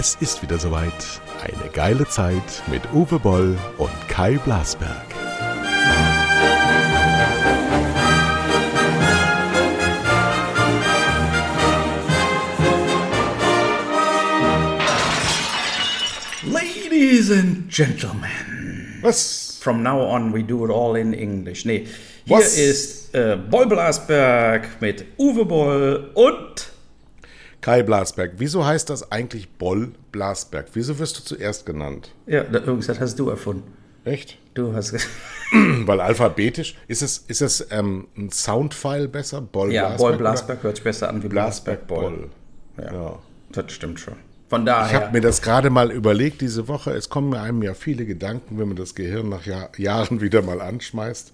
Es ist wieder soweit. Eine geile Zeit mit Uwe Boll und Kai Blasberg. Ladies and Gentlemen. Was? From now on we do it all in English. Nee, hier Was? ist äh, Boll Blasberg mit Uwe Boll und Kai Blasberg. Wieso heißt das eigentlich Boll Blasberg? Wieso wirst du zuerst genannt? ja, das hast du erfunden. Echt? Du hast Weil alphabetisch. Ist es, ist es ähm, ein Soundfile besser? Boll ja, Blasberg? Boll? Blasberg hört sich besser an wie Blasberg Blasberg Boll. Boll. Ja, Ja. das stimmt schon. Von Ich habe daher. mir das gerade mal überlegt diese Woche. Es kommen mir einem ja viele Gedanken, wenn man das Gehirn nach Jahr, Jahren wieder mal anschmeißt.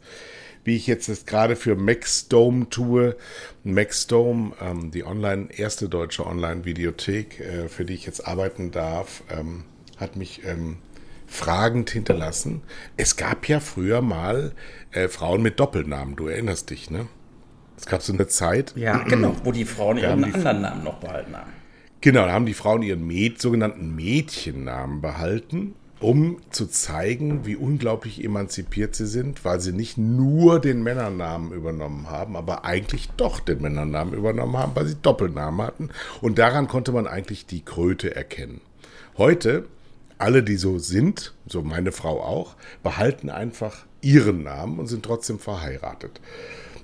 Wie ich jetzt das gerade für Maxdome tue. Maxdome, ähm, die online, erste deutsche Online-Videothek, äh, für die ich jetzt arbeiten darf, ähm, hat mich ähm, fragend hinterlassen. Es gab ja früher mal äh, Frauen mit Doppelnamen. Du erinnerst dich, ne? Es gab so eine Zeit, ja, genau, wo die Frauen ihren die- anderen Namen noch behalten haben. Genau, da haben die Frauen ihren Mäd, sogenannten Mädchennamen behalten, um zu zeigen, wie unglaublich emanzipiert sie sind, weil sie nicht nur den Männernamen übernommen haben, aber eigentlich doch den Männernamen übernommen haben, weil sie Doppelnamen hatten. Und daran konnte man eigentlich die Kröte erkennen. Heute, alle, die so sind, so meine Frau auch, behalten einfach ihren Namen und sind trotzdem verheiratet.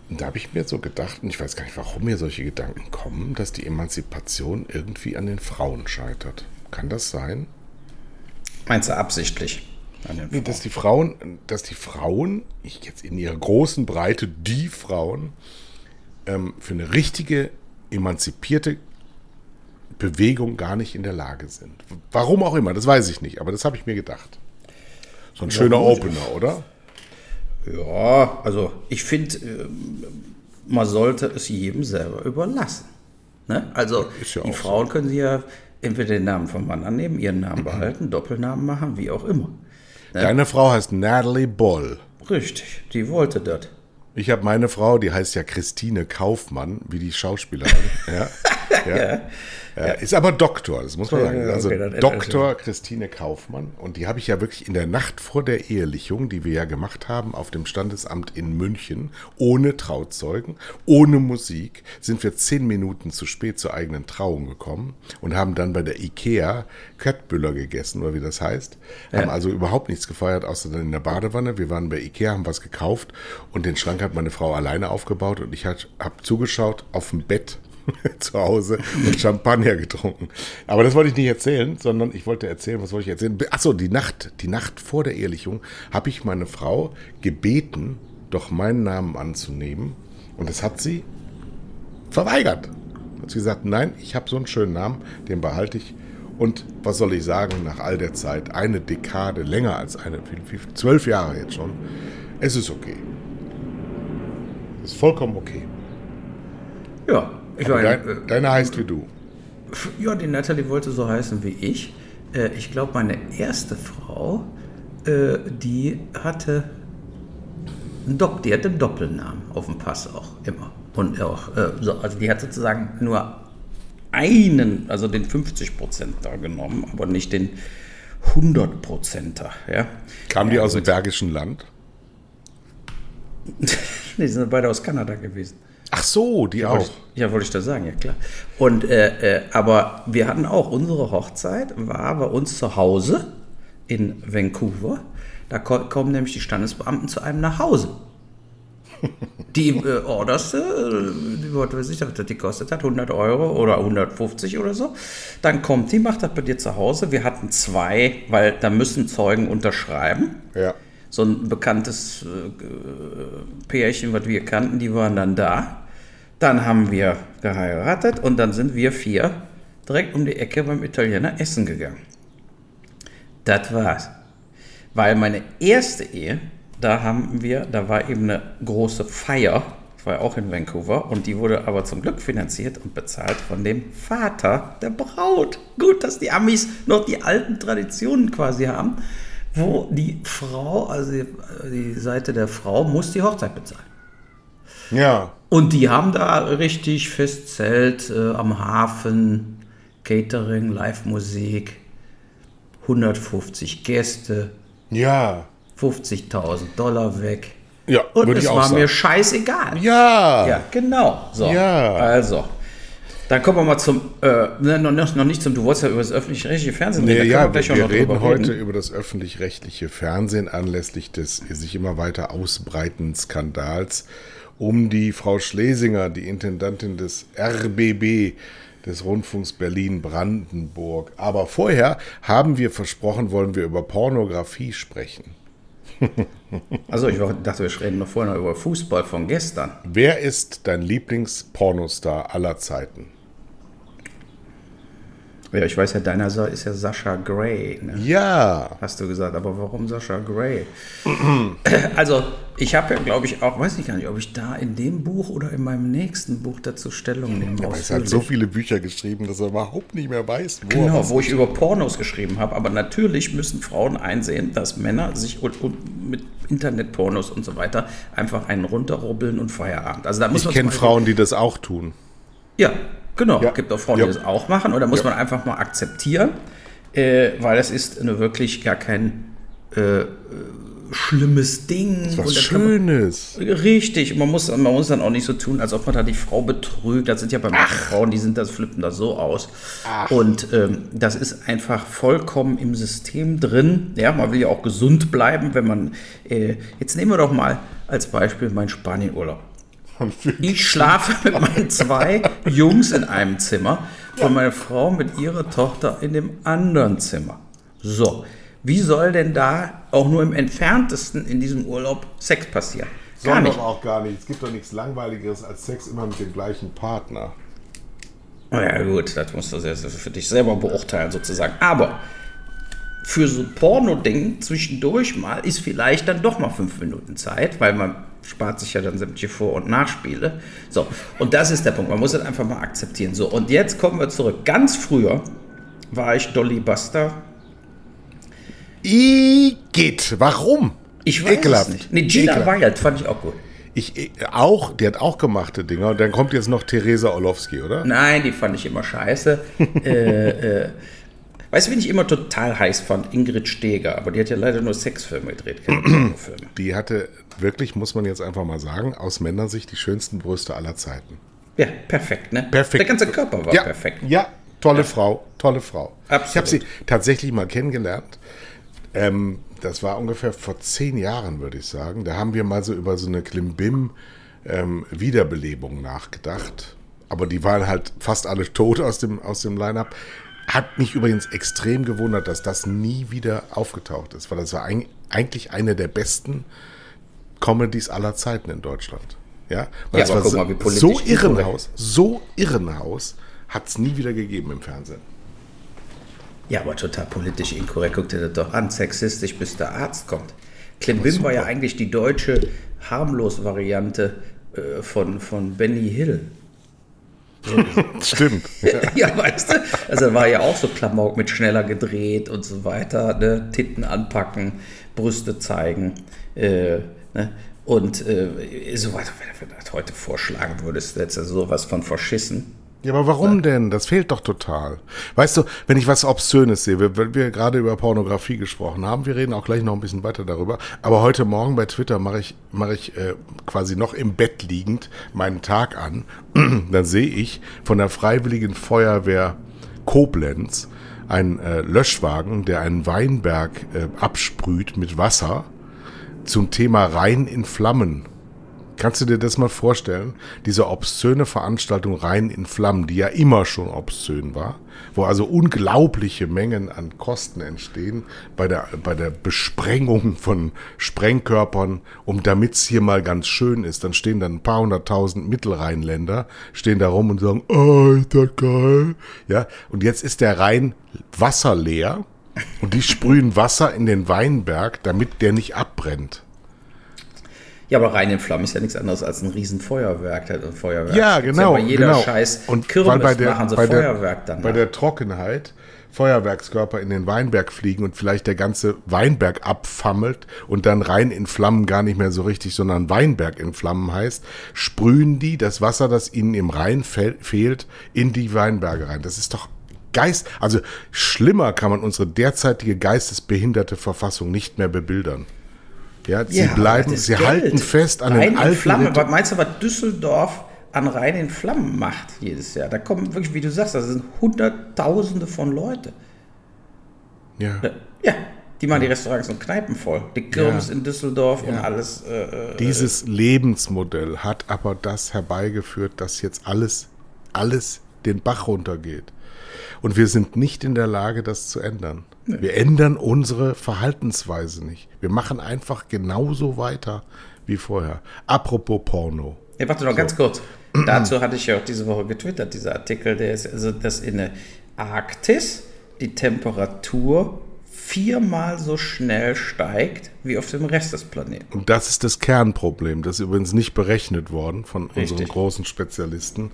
Und da habe ich mir so gedacht, und ich weiß gar nicht, warum mir solche Gedanken kommen, dass die Emanzipation irgendwie an den Frauen scheitert. Kann das sein? Meinst du absichtlich? Nee, dass die Frauen, dass die Frauen, ich jetzt in ihrer großen Breite, die Frauen, ähm, für eine richtige, emanzipierte Bewegung gar nicht in der Lage sind. Warum auch immer, das weiß ich nicht, aber das habe ich mir gedacht. So ein schöner gut. Opener, oder? Ja, also ich finde, ähm, man sollte es jedem selber überlassen. Ne? Also ja die auch so. Frauen können sich ja entweder den Namen vom Mann annehmen, ihren Namen behalten, Doppelnamen machen, wie auch immer. Deine Frau heißt Natalie Boll. Richtig, die wollte das. Ich habe meine Frau, die heißt ja Christine Kaufmann, wie die Schauspielerin. ja, ja. Ja, Ist aber Doktor, das muss man sagen. ja, Also okay, Doktor Christine Kaufmann. Und die habe ich ja wirklich in der Nacht vor der Ehelichung, die wir ja gemacht haben, auf dem Standesamt in München, ohne Trauzeugen, ohne Musik, sind wir zehn Minuten zu spät zur eigenen Trauung gekommen und haben dann bei der Ikea Köttbüller gegessen, oder wie das heißt. Haben also überhaupt nichts gefeiert, außer dann in der Badewanne. Wir waren bei Ikea, haben was gekauft und den Schrank hat meine Frau alleine aufgebaut und ich habe zugeschaut auf dem Bett zu Hause und Champagner getrunken. Aber das wollte ich nicht erzählen, sondern ich wollte erzählen, was wollte ich erzählen? Achso, die Nacht, die Nacht vor der Ehelichung habe ich meine Frau gebeten, doch meinen Namen anzunehmen. Und das hat sie verweigert. Hat sie gesagt, nein, ich habe so einen schönen Namen, den behalte ich. Und was soll ich sagen, nach all der Zeit, eine Dekade, länger als eine, zwölf Jahre jetzt schon, es ist okay. Es ist vollkommen okay. Ja, ich meine, dein, deine heißt wie du. äh, ja, die Natalie wollte so heißen wie ich. Äh, ich glaube, meine erste Frau, äh, die hatte einen Dopp, die hatte einen Doppelnamen auf dem Pass auch immer. Und auch, äh, so, also die hat sozusagen nur einen, also den 50 da genommen, aber nicht den 100 er Ja? Kamen die Ja, aus dem. Bergischen Land? Die sind beide aus Kanada gewesen. Ach so, die auch. Wollte ich, ja, wollte ich da sagen, ja klar. Und, äh, äh, aber wir hatten auch, unsere Hochzeit war bei uns zu Hause in Vancouver. Da ko kommen nämlich die Standesbeamten zu einem nach Hause. Die äh, oberste, äh, die, was weiß ich, was das gekostet hat, 100 Euro oder 150 oder so. Dann kommt die, macht das bei dir zu Hause. Wir hatten zwei, weil da müssen Zeugen unterschreiben Ja. So ein bekanntes äh, Pärchen, was wir kannten, die waren dann da. Dann haben wir geheiratet und dann sind wir vier direkt um die Ecke beim Italiener essen gegangen. Das war's. Weil meine erste Ehe, da haben wir, da war eben eine große Feier, das war auch in Vancouver, und die wurde aber zum Glück finanziert und bezahlt von dem Vater der Braut. Gut, dass die Amis noch die alten Traditionen quasi haben, wo die Frau, also die, die Seite der Frau, muss die Hochzeit bezahlen. Ja. Und die haben da richtig Festzelt äh, am Hafen, Catering, Live-Musik, 150 Gäste, Ja. 50.000 Dollar weg. Ja, Und es war sagen. mir scheißegal. Ja. Ja, genau. So. Ja. Also. Dann kommen wir mal zum, äh, ne, noch, noch nicht zum, du wolltest ja über das öffentlich-rechtliche Fernsehen Nee, da ja, wir, wir reden heute über das öffentlich-rechtliche Fernsehen anlässlich des sich immer weiter ausbreitenden Skandals um die Frau Schlesinger, die Intendantin des RBB, des Rundfunks Berlin-Brandenburg. Aber vorher haben wir versprochen, wollen wir über Pornografie sprechen. Also ich dachte, wir reden noch vorher noch über Fußball von gestern. Wer ist dein Lieblings-Pornostar aller Zeiten? Ja, ich weiß ja, deiner ist ja Sascha Gray, ne? Ja, hast du gesagt. Aber warum Sascha Gray? also ich habe ja, glaube ich, auch, weiß ich gar nicht, ob ich da in dem Buch oder in meinem nächsten Buch dazu Stellung nehme. aber es hat so viele Bücher geschrieben, dass er überhaupt nicht mehr weiß, wo er Genau, wo ich über Pornos geschrieben habe. Aber natürlich müssen Frauen einsehen, dass Männer sich und, und mit Internetpornos und so weiter einfach einen runterrubbeln und Feierabend. Also da muss Ich kenne Frauen, die das auch tun. Ja, genau. Ja. Es gibt auch Frauen, die das auch machen. Und da muss man einfach mal akzeptieren, äh, weil es ist wirklich gar kein äh, äh, schlimmes Ding. Was Und da kann man- Schönes. Richtig, man muss, man muss dann auch nicht so tun, als ob man da die Frau betrügt. Das sind ja bei manchen Frauen, die sind das, flippen da so aus. Und ähm, das ist einfach vollkommen im System drin. Ja, man will ja auch gesund bleiben, wenn man. Äh, jetzt nehmen wir doch mal als Beispiel meinen Spanienurlaub. Ich schlafe mit meinen zwei Jungs in einem Zimmer und meine Frau mit ihrer Tochter in dem anderen Zimmer. So, wie soll denn da auch nur im entferntesten in diesem Urlaub Sex passieren? Gar Soll nicht. doch auch gar nicht. Es gibt doch nichts Langweiligeres als Sex immer mit dem gleichen Partner. Na Ja gut, das musst du sehr- für dich selber beurteilen sozusagen. Aber für so Porno-Ding zwischendurch mal ist vielleicht dann doch mal fünf Minuten Zeit, weil man spart sich ja dann sämtliche Vor- und Nachspiele. So, und das ist der Punkt. Man muss das einfach mal akzeptieren. So, und jetzt kommen wir zurück. Ganz früher war ich Dolly Buster. Igitt, warum? Ich weiß Ekelhaft. es nicht. Nee, Gina Ekelhaft. Wild fand ich auch gut. Ich, ich- auch, die hat auch gemachte Dinger. Und dann kommt jetzt noch Theresa Orlowski, oder? Nein, die fand ich immer scheiße. äh, äh, weißt du, wen ich immer total heiß fand? Ingrid Steger. Aber die hat ja leider nur Sexfilme gedreht, keine. Die hatte wirklich, muss man jetzt einfach mal sagen, aus Männersicht die schönsten Brüste aller Zeiten. Ja, perfekt, ne? Perfekt. Der ganze Körper war ja, perfekt. Ja, tolle Frau, tolle Frau. Absolut. Ich habe sie tatsächlich mal kennengelernt. Ähm, das war ungefähr vor zehn Jahren, würde ich sagen. Da haben wir mal so über so eine Klimbim ähm, Wiederbelebung nachgedacht. Aber die waren halt fast alle tot aus dem, aus dem Line-Up. Hat mich übrigens extrem gewundert, dass das nie wieder aufgetaucht ist, weil das war eig- eigentlich eine der besten Comedies aller Zeiten in Deutschland. Ja, weil Ja, es aber war guck so, mal, wie politisch so. Irrenhaus, so Irrenhaus hat es nie wieder gegeben im Fernsehen. Ja, aber total politisch inkorrekt. Guck dir das doch an. Sexistisch, bis der Arzt kommt. Klimbim war ja eigentlich die deutsche Harmlos-Variante äh, von, von Benny Hill. Stimmt. ja, weißt du? Also war ja auch so Klamauk mit schneller gedreht und so weiter. Ne? Titten anpacken, Brüste zeigen. Äh, ne? Und äh, so weiter, wenn du das heute vorschlagen würdest, hättest du sowas von verschissen. Ja, aber warum denn? Das fehlt doch total. Weißt du, wenn ich was Obszönes sehe, weil weil wir gerade über Pornografie gesprochen haben, wir reden auch gleich noch ein bisschen weiter darüber, aber heute Morgen bei Twitter mache ich, mache ich äh, quasi noch im Bett liegend meinen Tag an. Dann sehe ich von der Freiwilligen Feuerwehr Koblenz einen äh, Löschwagen, der einen Weinberg äh, absprüht mit Wasser zum Thema Rhein in Flammen. Kannst du dir das mal vorstellen? Diese obszöne Veranstaltung Rhein in Flammen, die ja immer schon obszön war, wo also unglaubliche Mengen an Kosten entstehen bei der, bei der Besprengung von Sprengkörpern, um damit's hier mal ganz schön ist. Dann stehen dann ein paar hunderttausend Mittelrheinländer, stehen da rum und sagen, oh, ist das geil. Ja, und jetzt ist der Rhein wasserleer und die sprühen Wasser in den Weinberg, damit der nicht abbrennt. Ja, aber rein in Flammen ist ja nichts anderes als ein Riesenfeuerwerk. Ein Feuerwerk. Ja, genau. bei jeder genau. scheiß und Kirmes bei der, machen sie bei Feuerwerk dann. Bei der Trockenheit Feuerwerkskörper in den Weinberg fliegen und vielleicht der ganze Weinberg abfammelt und dann rein in Flammen gar nicht mehr so richtig, sondern Weinberg in Flammen heißt, sprühen die das Wasser, das ihnen im Rhein fe fehlt, in die Weinberge rein. Das ist doch Geist, also schlimmer kann man unsere derzeitige geistesbehinderte Verfassung nicht mehr bebildern. Ja, sie Ja, bleiben, sie Geld. halten fest an Rhein den alten Flammen. Was meinst du, was Düsseldorf an Rhein in Flammen macht jedes Jahr? Da kommen wirklich, wie du sagst, das sind Hunderttausende von Leute. Ja. Ja, die machen die Restaurants und Kneipen voll. Die Kirmes Ja. in Düsseldorf und Ja. alles. Äh, äh, Dieses Lebensmodell hat aber das herbeigeführt, dass jetzt alles, alles den Bach runtergeht. Und wir sind nicht in der Lage, das zu ändern. Wir ändern unsere Verhaltensweise nicht. Wir machen einfach genauso weiter wie vorher. Apropos Porno. Ja, warte noch ganz kurz. Dazu hatte ich ja auch diese Woche getwittert, dieser Artikel, der ist, also, dass in der Arktis die Temperatur viermal so schnell steigt wie auf dem Rest des Planeten. Und das ist das Kernproblem. Das ist übrigens nicht berechnet worden von unseren Richtig. großen Spezialisten,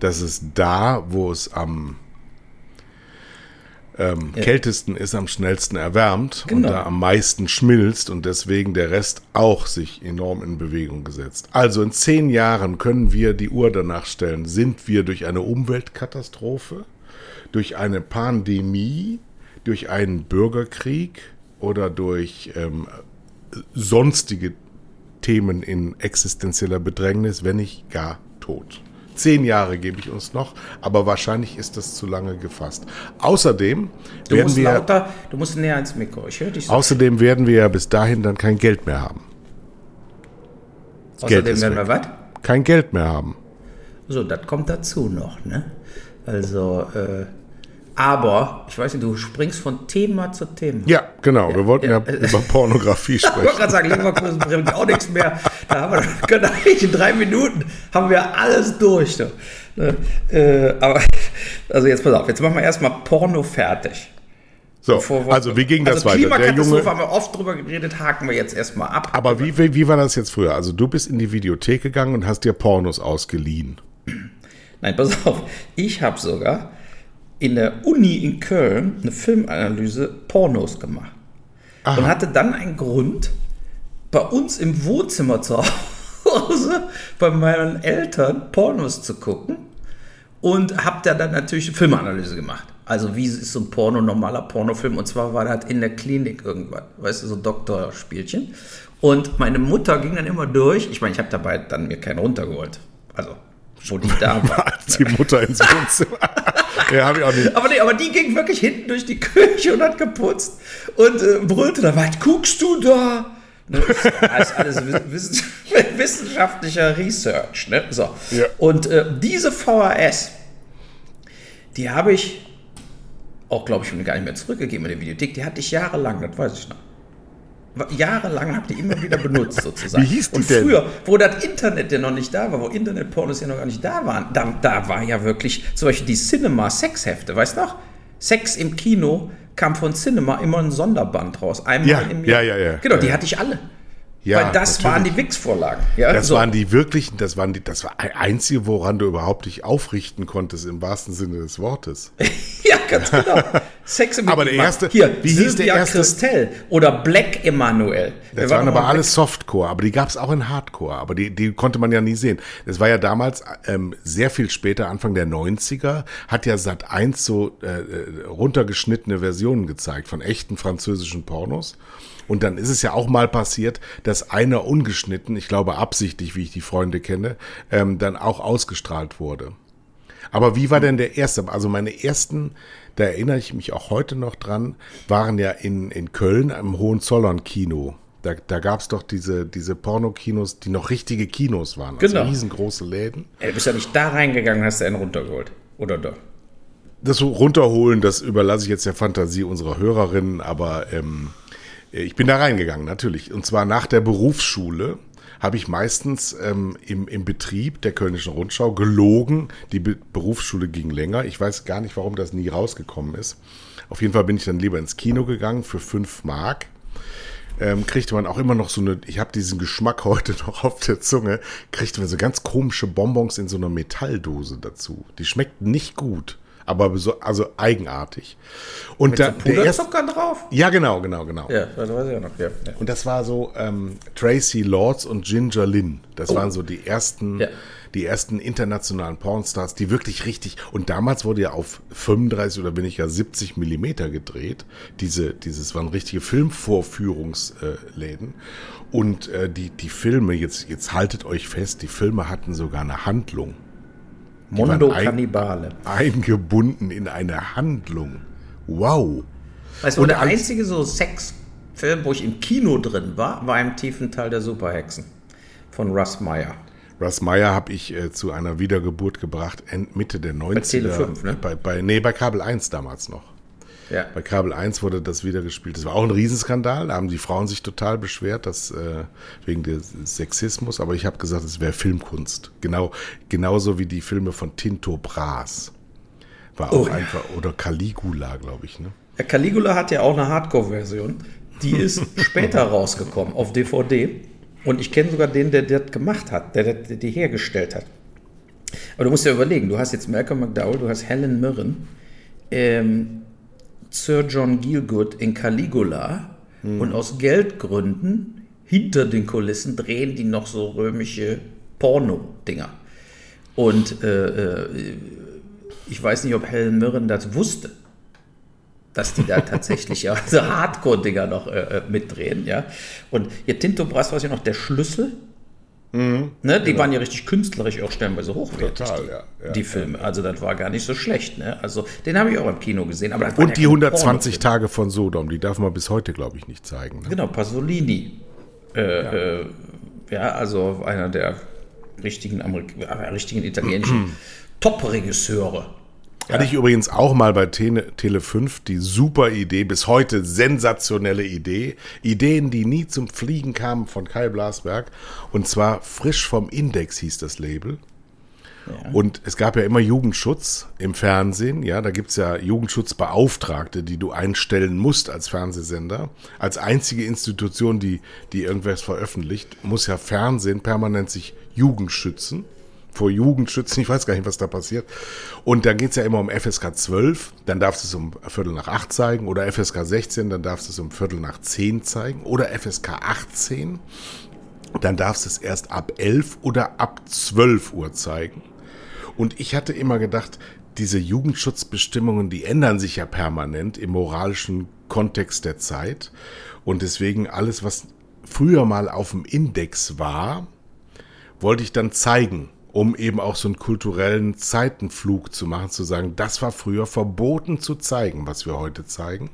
dass es da, wo es am ähm, kältesten ist, am schnellsten erwärmt und Genau. da am meisten schmilzt und deswegen der Rest auch sich enorm in Bewegung gesetzt. Also in zehn Jahren können wir die Uhr danach stellen, sind wir durch eine Umweltkatastrophe, durch eine Pandemie, durch einen Bürgerkrieg oder durch ähm, sonstige Themen in existenzieller Bedrängnis, wenn nicht gar tot. Zehn Jahre gebe ich uns noch, aber wahrscheinlich ist das zu lange gefasst. Außerdem Du werden musst wir, lauter, du musst näher ans Mikro. Ich höre dich so. außerdem werden wir ja bis dahin dann kein Geld mehr haben. Das Außerdem werden wir was? Kein Geld mehr haben. So, das kommt dazu noch, ne? Also, äh, aber, ich weiß nicht, du springst von Thema zu Thema. Ja, genau. wir wollten ja, ja. über Pornografie Ich wollte sprechen. gerade sagen, Leverkusen bringt auch nichts mehr. Da haben wir können eigentlich in drei Minuten haben wir alles durch. Ne? Äh, aber also jetzt pass auf, jetzt machen wir erstmal Porno fertig. So, wir- also wie ging das also weiter? Der Klimakatastrophe Junge, haben wir oft drüber geredet, haken wir jetzt erstmal ab. aber wie, wie, wie war das jetzt früher? Also du bist in die Videothek gegangen und hast dir Pornos ausgeliehen. Nein, pass auf, ich habe sogar in der Uni in Köln eine Filmanalyse Pornos gemacht. Und hatte dann einen Grund, bei uns im Wohnzimmer zu Hause, bei meinen Eltern Pornos zu gucken. Und habe da dann natürlich eine Filmanalyse gemacht. Also wie ist so ein Porno, normaler Pornofilm? Und zwar war das in der Klinik irgendwann, weißt du, so Doktorspielchen. Und meine Mutter ging dann immer durch. Ich meine, ich habe dabei dann mir keinen runtergeholt. Also, wo die da war. Die Mutter ins Wohnzimmer. ja, habe ich auch nicht. Aber nee, aber die ging wirklich hinten durch die Küche und hat geputzt und äh, brüllte da, was guckst du da? Ne, das ist alles wiss- wissenschaftlicher Research. Ne? So. Ja. Und äh, diese VHS, die habe ich auch, glaube ich, gar nicht mehr zurückgegeben in der Videothek. Die hatte ich jahrelang, das weiß ich noch. Jahrelang habe ich die immer wieder benutzt, sozusagen. Wie hieß die Und denn? früher, wo das Internet ja noch nicht da war, wo Internetpornos ja noch gar nicht da waren, da, da war ja wirklich zum Beispiel die Cinema-Sexhefte, weißt du noch? Sex im Kino kam von Cinema immer ein Sonderband raus. Einmal Ja, im ja, Jahr. ja, ja. Genau, die Ja. hatte ich alle. Ja, Weil das natürlich. waren die Wix-Vorlagen. Ja, Das so. waren die wirklichen, das waren die, das war ein einzige, woran du überhaupt dich aufrichten konntest, im wahrsten Sinne des Wortes. Ja, ganz genau. Sex im Aber der erste- Hier, wie hieß der erste? Christel oder Black Emanuel. Das waren aber alles Softcore, aber die gab es auch in Hardcore, aber die, die konnte man ja nie sehen. Das war ja damals ähm, sehr viel später, Anfang der 90er, hat ja Sat 1 so äh, äh, runtergeschnittene Versionen gezeigt von echten französischen Pornos. Und dann ist es ja auch mal passiert, dass einer ungeschnitten, ich glaube absichtlich, wie ich die Freunde kenne, ähm, dann auch ausgestrahlt wurde. Aber wie war denn der erste? Also meine ersten, da erinnere ich mich auch heute noch dran, waren ja in, in Köln am Hohenzollern-Kino. Da, da gab es doch diese, diese Pornokinos, die noch richtige Kinos waren. Genau. Also riesengroße Läden. Ey, du bist ja nicht da reingegangen hast dir einen runtergeholt. Oder da? Das runterholen, das überlasse ich jetzt der Fantasie unserer Hörerinnen, aber ähm, ich bin da reingegangen, natürlich. Und zwar nach der Berufsschule habe ich meistens ähm, im, im Betrieb der Kölnischen Rundschau gelogen. Die Be Berufsschule ging länger. Ich weiß gar nicht, warum das nie rausgekommen ist. Auf jeden Fall bin ich dann lieber ins Kino gegangen für 5 Mark. Ähm, kriegte man auch immer noch so eine, ich habe diesen Geschmack heute noch auf der Zunge, kriegte man so ganz komische Bonbons in so einer Metalldose dazu. Die schmeckten nicht gut. Aber so, also eigenartig. Und Mit da, so der erste, drauf? ja, genau, genau, genau. Ja, das weiß ich auch noch. Ja, ja. Und das war so ähm, Tracy Lords und Ginger Lynn. Das waren so die ersten, Oh. Ja. die ersten internationalen Pornstars, die wirklich richtig. Und damals wurde ja auf 35 oder bin ich ja 70 Millimeter gedreht. Diese, dieses waren richtige Filmvorführungsläden. Und äh, die, die Filme, jetzt, jetzt haltet euch fest, die Filme hatten sogar eine Handlung. Mondo waren ein-. Eingebunden in eine Handlung. Wow. Weißt du, Und der einzige so Sexfilm, wo ich im Kino drin war, war im tiefen Teil der Superhexen von Russ Meyer. Russ Meyer habe ich äh, zu einer Wiedergeburt gebracht, Mitte der 90er. Tele 5, ne? Bei, bei, nee, bei Kabel 1 damals noch. Ja. Bei Kabel 1 wurde das wieder gespielt. Das war auch ein Riesenskandal. Da haben die Frauen sich total beschwert, dass, äh, wegen des Sexismus. Aber ich habe gesagt, es wäre Filmkunst. Genau, genauso wie die Filme von Tinto Brass. War auch Oh, ja. einfach, oder Caligula, glaube ich. Ne? Der Caligula hat ja auch eine Hardcore-Version. Die ist später rausgekommen auf DVD. Und ich kenne sogar den, der das gemacht hat, der, der die hergestellt hat. Aber du musst ja überlegen, du hast jetzt Malcolm McDowell, du hast Helen Mirren, ähm, Sir John Gielgud in Caligula und aus Geldgründen hinter den Kulissen drehen die noch so römische Porno-Dinger. Und äh, äh, ich weiß nicht, ob Helen Mirren das wusste, dass die da tatsächlich ja so Hardcore-Dinger noch äh, äh, mitdrehen, ja. Und ihr Tinto Brass war ja noch der Schlüssel. Ne, die waren ja richtig künstlerisch auch stellenweise hochwertig, Total, die, ja, ja, die Filme. Also das war gar nicht so schlecht. Ne? Also den habe ich auch im Kino gesehen. Aber Und ja die keine 120 Pornofilme. Tage von Sodom, die darf man bis heute, glaube ich, nicht zeigen. Ne? Genau, Pasolini. Äh, ja. Äh, ja, also einer der richtigen, Amerik äh, richtigen italienischen Top-Regisseure. Hatte ich übrigens auch mal bei Tele, Tele 5 die super Idee, bis heute sensationelle Idee. Ideen, die nie zum Fliegen kamen von Kai Blasberg. Und zwar frisch vom Index hieß das Label. Und es gab ja immer Jugendschutz im Fernsehen. Ja, da gibt's ja Jugendschutzbeauftragte, die du einstellen musst als Fernsehsender. Als einzige Institution, die, die irgendwas veröffentlicht, muss ja Fernsehen permanent sich Jugend schützen vor Jugendschützen, ich weiß gar nicht, was da passiert. Und da geht's ja immer um FSK 12, dann darfst du es um Viertel nach acht zeigen, oder FSK 16, dann darfst du es um Viertel nach zehn zeigen, oder FSK 18, dann darfst du es erst ab 11 oder ab 12 Uhr zeigen. Und ich hatte immer gedacht, diese Jugendschutzbestimmungen, die ändern sich ja permanent im moralischen Kontext der Zeit. Und deswegen alles, was früher mal auf dem Index war, wollte ich dann zeigen, um eben auch so einen kulturellen Zeitenflug zu machen, zu sagen, das war früher verboten zu zeigen, was wir heute zeigen.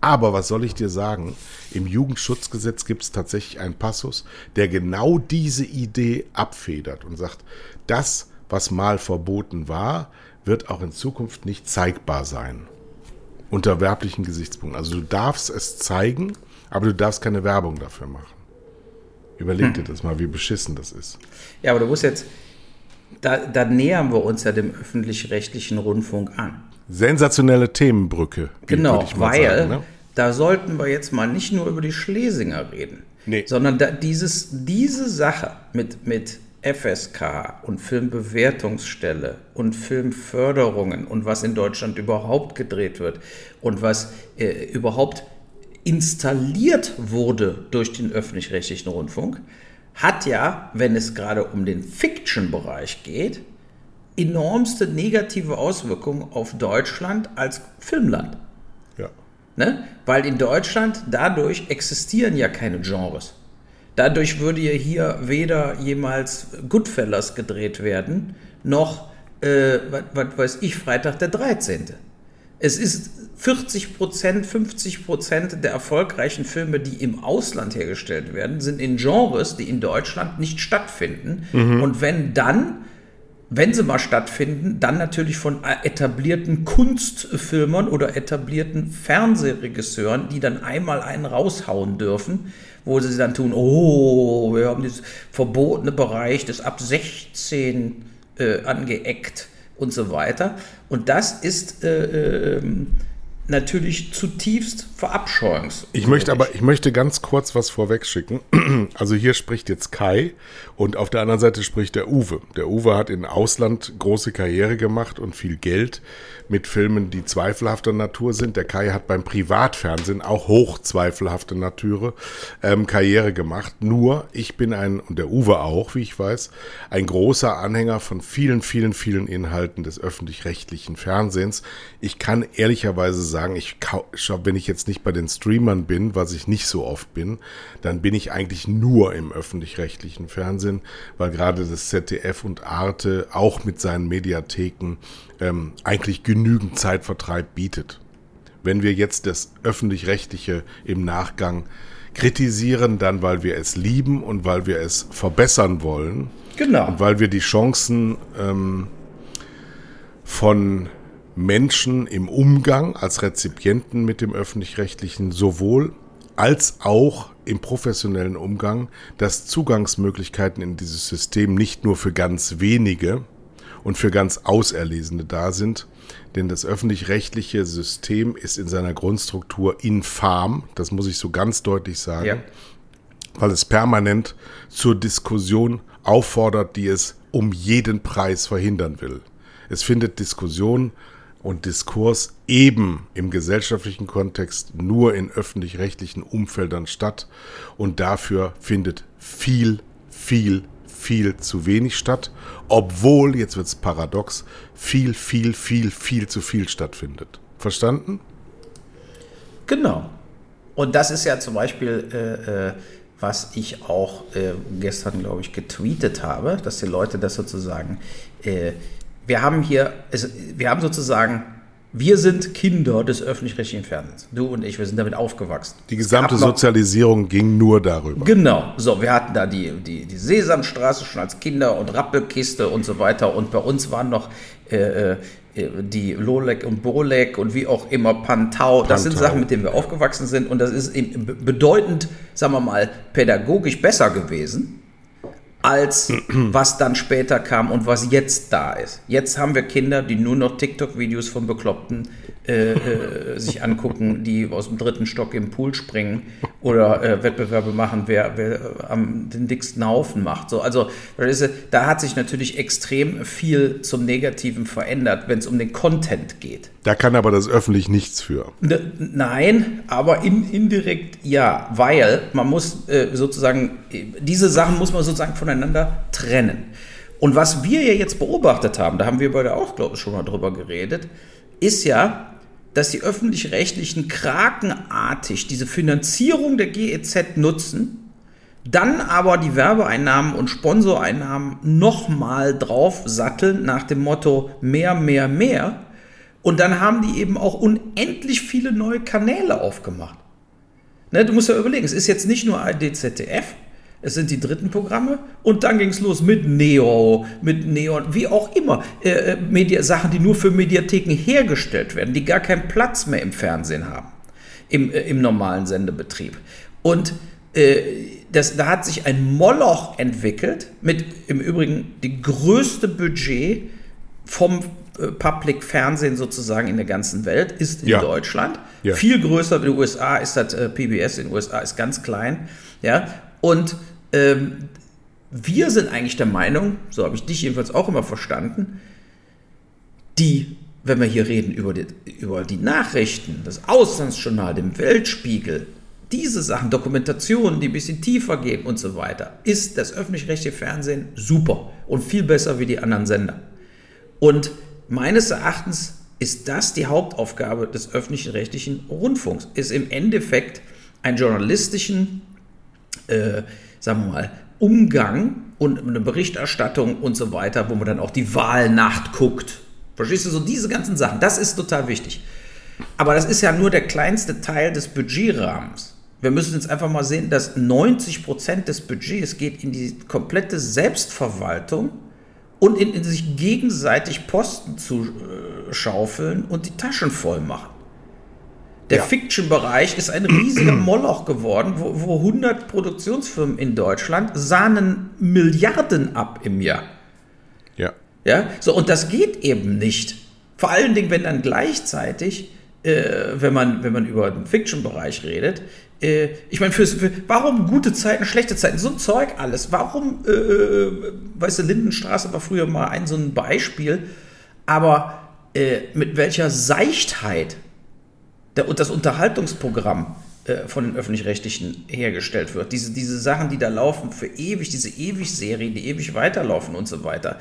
Aber was soll ich dir sagen? Im Jugendschutzgesetz gibt es tatsächlich einen Passus, der genau diese Idee abfedert und sagt, das, was mal verboten war, wird auch in Zukunft nicht zeigbar sein. Unter werblichen Gesichtspunkten. Also du darfst es zeigen, aber du darfst keine Werbung dafür machen. Überleg dir das mal, wie beschissen das ist. Ja, aber du musst jetzt, da, da nähern wir uns ja dem öffentlich-rechtlichen Rundfunk an. Sensationelle Themenbrücke. Genau, weil sagen, ne? da sollten wir jetzt mal nicht nur über die Schlesinger reden, Nee. sondern da, dieses, diese Sache mit, mit FSK und Filmbewertungsstelle und Filmförderungen und was in Deutschland überhaupt gedreht wird und was äh, überhaupt installiert wurde durch den öffentlich-rechtlichen Rundfunk, hat ja, wenn es gerade um den Fiction-Bereich geht, enormste negative Auswirkungen auf Deutschland als Filmland. Ja. Ne? Weil in Deutschland dadurch existieren ja keine Genres. Dadurch würde ja hier weder jemals Goodfellas gedreht werden, noch, äh, was, was weiß ich, Freitag der 13. Es ist 40 Prozent, 50 Prozent der erfolgreichen Filme, die im Ausland hergestellt werden, sind in Genres, die in Deutschland nicht stattfinden. Und wenn dann wenn sie mal stattfinden, dann natürlich von etablierten Kunstfilmern oder etablierten Fernsehregisseuren, die dann einmal einen raushauen dürfen, wo sie dann tun, oh, wir haben das verbotene Bereich des ab 16 äh, angeeckt und so weiter. Und das ist äh, ähm, natürlich zutiefst verabscheuungs. Ich möchte aber, ich möchte ganz kurz was vorwegschicken. Also hier spricht jetzt Kai und auf der anderen Seite spricht der Uwe. Der Uwe hat in Ausland große Karriere gemacht und viel Geld mit Filmen, die zweifelhafter Natur sind. Der Kai hat beim Privatfernsehen auch hoch zweifelhafte Natur ähm, Karriere gemacht. Nur ich bin ein, und der Uwe auch, wie ich weiß, ein großer Anhänger von vielen, vielen, vielen Inhalten des öffentlich-rechtlichen Fernsehens. Ich kann ehrlicherweise sagen, ich, wenn ich jetzt nicht bei den Streamern bin, was ich nicht so oft bin, dann bin ich eigentlich nur im öffentlich-rechtlichen Fernsehen, weil gerade das ZDF und Arte auch mit seinen Mediatheken ähm, eigentlich genügend Zeitvertreib bietet. Wenn wir jetzt das öffentlich-rechtliche im Nachgang kritisieren, dann weil wir es lieben und weil wir es verbessern wollen. Genau. Und weil wir die Chancen ähm, von Menschen im Umgang als Rezipienten mit dem öffentlich-rechtlichen sowohl als auch im professionellen Umgang, dass Zugangsmöglichkeiten in dieses System nicht nur für ganz wenige und für ganz Auserlesene da sind. Denn das öffentlich-rechtliche System ist in seiner Grundstruktur infam, das muss ich so ganz deutlich sagen, ja. weil es permanent zur Diskussion auffordert, die es um jeden Preis verhindern will. Es findet Diskussion und Diskurs eben im gesellschaftlichen Kontext nur in öffentlich-rechtlichen Umfeldern statt und dafür findet viel, viel, viel zu wenig statt, obwohl, jetzt wird es paradox, viel, viel, viel, viel zu viel stattfindet. Verstanden? Genau. Und das ist ja zum Beispiel, äh, äh, was ich auch äh, gestern, glaube ich, getweetet habe, dass die Leute das sozusagen, äh, wir haben hier, es, wir haben sozusagen wir sind Kinder des öffentlich-rechtlichen Fernsehens. Du und ich, wir sind damit aufgewachsen. Die gesamte Sozialisierung ging nur darüber. Genau. So, wir hatten da die, die, die Sesamstraße schon als Kinder und Rappelkiste und so weiter. Und bei uns waren noch äh, äh die Lolek und Bolek und wie auch immer Pantau. Das Pantau. sind Sachen, mit denen wir aufgewachsen sind. Und das ist bedeutend, sagen wir mal, pädagogisch besser gewesen als was dann später kam und was jetzt da ist. Jetzt haben wir Kinder, die nur noch TikTok-Videos von Bekloppten äh, äh, sich angucken, die aus dem dritten Stock im Pool springen oder äh, Wettbewerbe machen, wer, wer am den dicksten Haufen macht. So, also da hat sich natürlich extrem viel zum Negativen verändert, wenn es um den Content geht. Da kann aber das öffentlich nichts für. Ne, nein, aber in, indirekt ja, weil man muss äh, sozusagen, diese Sachen muss man sozusagen voneinander trennen. Und was wir ja jetzt beobachtet haben, da haben wir beide auch, glaube ich, schon mal drüber geredet, ist ja, dass die öffentlich-rechtlichen krakenartig diese Finanzierung der GEZ nutzen, dann aber die Werbeeinnahmen und Sponsoreinnahmen nochmal drauf satteln nach dem Motto mehr, mehr, mehr. Und dann haben die eben auch unendlich viele neue Kanäle aufgemacht. Ne, du musst ja überlegen, es ist jetzt nicht nur ARD, ZDF, es sind die dritten Programme und dann ging es los mit Neo, mit Neon, wie auch immer. Äh, äh, Media Sachen, die nur für Mediatheken hergestellt werden, die gar keinen Platz mehr im Fernsehen haben, im, äh, im normalen Sendebetrieb. Und äh, das, da hat sich ein Moloch entwickelt, mit im Übrigen die größte Budget vom äh, Public Fernsehen sozusagen in der ganzen Welt ist in ja. Deutschland. Ja. Viel größer in den USA ist das äh, PBS in den USA ist ganz klein. Ja, und ähm, wir sind eigentlich der Meinung, so habe ich dich jedenfalls auch immer verstanden, die, wenn wir hier reden über die, über die Nachrichten, das Auslandsjournal, den Weltspiegel, diese Sachen, Dokumentationen, die ein bisschen tiefer gehen und so weiter, ist das öffentlich-rechtliche Fernsehen super und viel besser wie die anderen Sender. Und meines Erachtens ist das die Hauptaufgabe des öffentlich rechtlichen Rundfunks, ist im Endeffekt einen journalistischen äh, sagen wir mal, Umgang und eine Berichterstattung und so weiter, wo man dann auch die Wahlnacht guckt. Verstehst du so diese ganzen Sachen? Das ist total wichtig. Aber das ist ja nur der kleinste Teil des Budgetrahmens. Wir müssen jetzt einfach mal sehen, dass 90 Prozent des Budgets geht in die komplette Selbstverwaltung und in, in sich gegenseitig Posten zu äh, schaufeln und die Taschen voll machen. Der ja. Fiction-Bereich ist ein riesiger Moloch geworden, wo, wo 100 Produktionsfirmen in Deutschland sahnen Milliarden ab im Jahr. Ja. Ja, so, und das geht eben nicht. Vor allen Dingen, wenn dann gleichzeitig äh, wenn, man, wenn man über den Fiction-Bereich redet. Äh, ich meine, für, für, warum gute Zeiten, schlechte Zeiten, so ein Zeug alles. Warum, äh, äh, weißt du, Lindenstraße war früher mal ein so ein Beispiel, aber äh, mit welcher Seichtheit das Unterhaltungsprogramm äh, von den Öffentlich-Rechtlichen hergestellt wird. Diese, diese Sachen, die da laufen für ewig, diese Ewig-Serien, die ewig weiterlaufen und so weiter.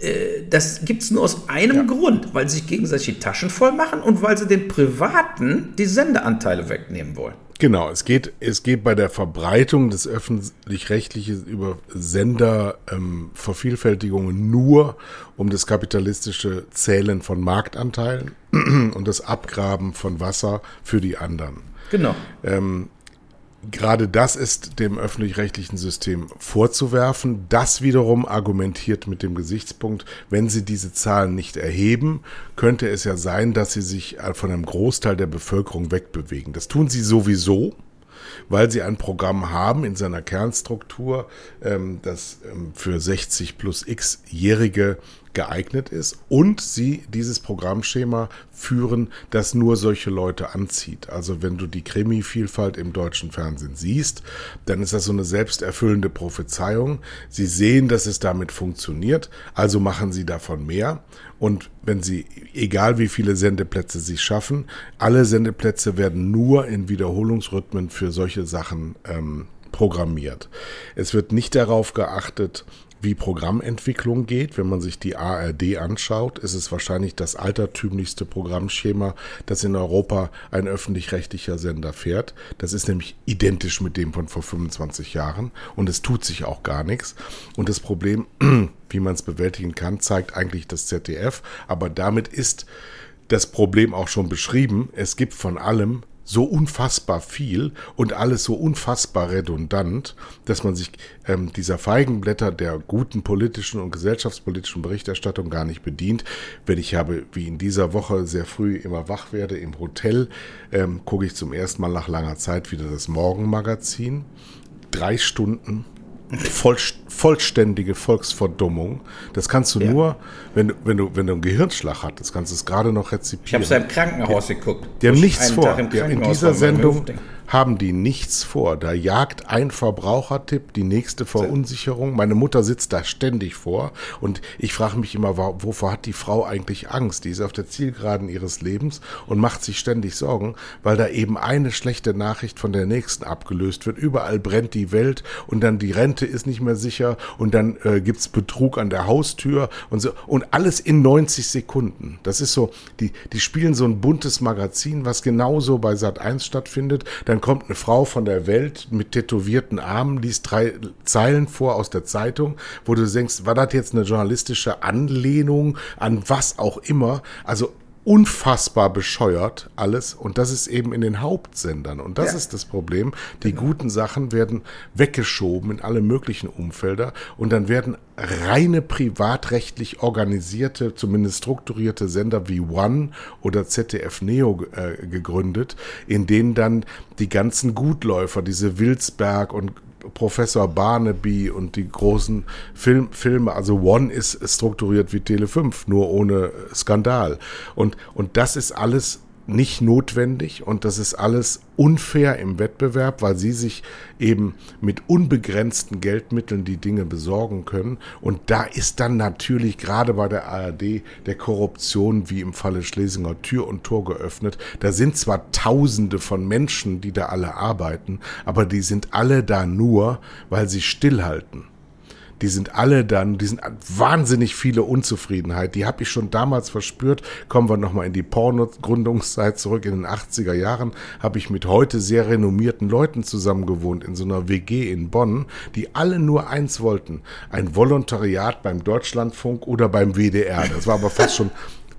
Äh, das gibt es nur aus einem ja. Grund, weil sie sich gegenseitig die Taschen voll machen und weil sie den Privaten die Sendeanteile wegnehmen wollen. Genau, es geht, es geht bei der Verbreitung des öffentlich-rechtlichen über Sendervervielfältigungen ähm, nur um das kapitalistische Zählen von Marktanteilen und das Abgraben von Wasser für die anderen. Genau. Ähm, gerade das ist dem öffentlich-rechtlichen System vorzuwerfen. Das wiederum argumentiert mit dem Gesichtspunkt, wenn sie diese Zahlen nicht erheben, könnte es ja sein, dass sie sich von einem Großteil der Bevölkerung wegbewegen. Das tun sie sowieso weil sie ein Programm haben in seiner Kernstruktur, ähm, das ähm, für 60 plus x-Jährige geeignet ist und sie dieses Programmschema führen, das nur solche Leute anzieht. Also wenn du die Krimi-Vielfalt im deutschen Fernsehen siehst, dann ist das so eine selbsterfüllende Prophezeiung. Sie sehen, dass es damit funktioniert, also machen sie davon mehr. Und wenn sie, egal wie viele Sendeplätze sie schaffen, alle Sendeplätze werden nur in Wiederholungsrhythmen für solche Sachen ähm, programmiert. Es wird nicht darauf geachtet, wie Programmentwicklung geht. Wenn man sich die ARD anschaut, ist es wahrscheinlich das altertümlichste Programmschema, das in Europa ein öffentlich-rechtlicher Sender fährt. Das ist nämlich identisch mit dem von vor 25 Jahren und es tut sich auch gar nichts. Und das Problem, wie man es bewältigen kann, zeigt eigentlich das ZDF. Aber damit ist das Problem auch schon beschrieben. Es gibt von allem so unfassbar viel und alles so unfassbar redundant, dass man sich ähm, dieser Feigenblätter der guten politischen und gesellschaftspolitischen Berichterstattung gar nicht bedient. Wenn ich habe, wie in dieser Woche sehr früh immer wach werde im Hotel, ähm, gucke ich zum ersten Mal nach langer Zeit wieder das Morgenmagazin. Drei Stunden voll, vollständige Volksverdummung. Das kannst du ja. nur, wenn du, wenn du, wenn du einen Gehirnschlag hattest, kannst du es gerade noch rezipieren. Ich habe es im Krankenhaus geguckt. Die haben nichts vor. in dieser Sendung haben die nichts vor. Da jagt ein Verbrauchertipp die nächste Verunsicherung. Meine Mutter sitzt da ständig vor und ich frage mich immer, wovor hat die Frau eigentlich Angst? Die ist auf der Zielgeraden ihres Lebens und macht sich ständig Sorgen, weil da eben eine schlechte Nachricht von der nächsten abgelöst wird. Überall brennt die Welt und dann die Rente ist nicht mehr sicher und dann äh, gibt's Betrug an der Haustür und so und alles in 90 Sekunden. Das ist so, die, die spielen so ein buntes Magazin, was genauso bei Sat 1 stattfindet. Dann dann kommt eine Frau von der Welt mit tätowierten Armen, liest drei Zeilen vor aus der Zeitung, wo du denkst, war das jetzt eine journalistische Anlehnung an was auch immer? Also unfassbar bescheuert alles und das ist eben in den Hauptsendern und das ja. ist das Problem. Die genau. guten Sachen werden weggeschoben in alle möglichen Umfelder und dann werden reine privatrechtlich organisierte, zumindest strukturierte Sender wie One oder ZDF Neo äh, gegründet, in denen dann die ganzen Gutläufer, diese Wilsberg und Professor Barnaby und die großen Film, Filme, also One ist strukturiert wie Tele 5, nur ohne Skandal. Und, und das ist alles nicht notwendig und das ist alles unfair im Wettbewerb, weil sie sich eben mit unbegrenzten Geldmitteln die Dinge besorgen können. Und da ist dann natürlich gerade bei der ARD der Korruption wie im Falle Schlesinger Tür und Tor geöffnet. Da sind zwar Tausende von Menschen, die da alle arbeiten, aber die sind alle da nur, weil sie stillhalten die sind alle dann, die sind wahnsinnig viele Unzufriedenheit. Die habe ich schon damals verspürt. Kommen wir nochmal in die Porno-Gründungszeit zurück. In den 80er Jahren habe ich mit heute sehr renommierten Leuten zusammengewohnt in so einer WG in Bonn, die alle nur eins wollten. Ein Volontariat beim Deutschlandfunk oder beim WDR. Das war aber fast schon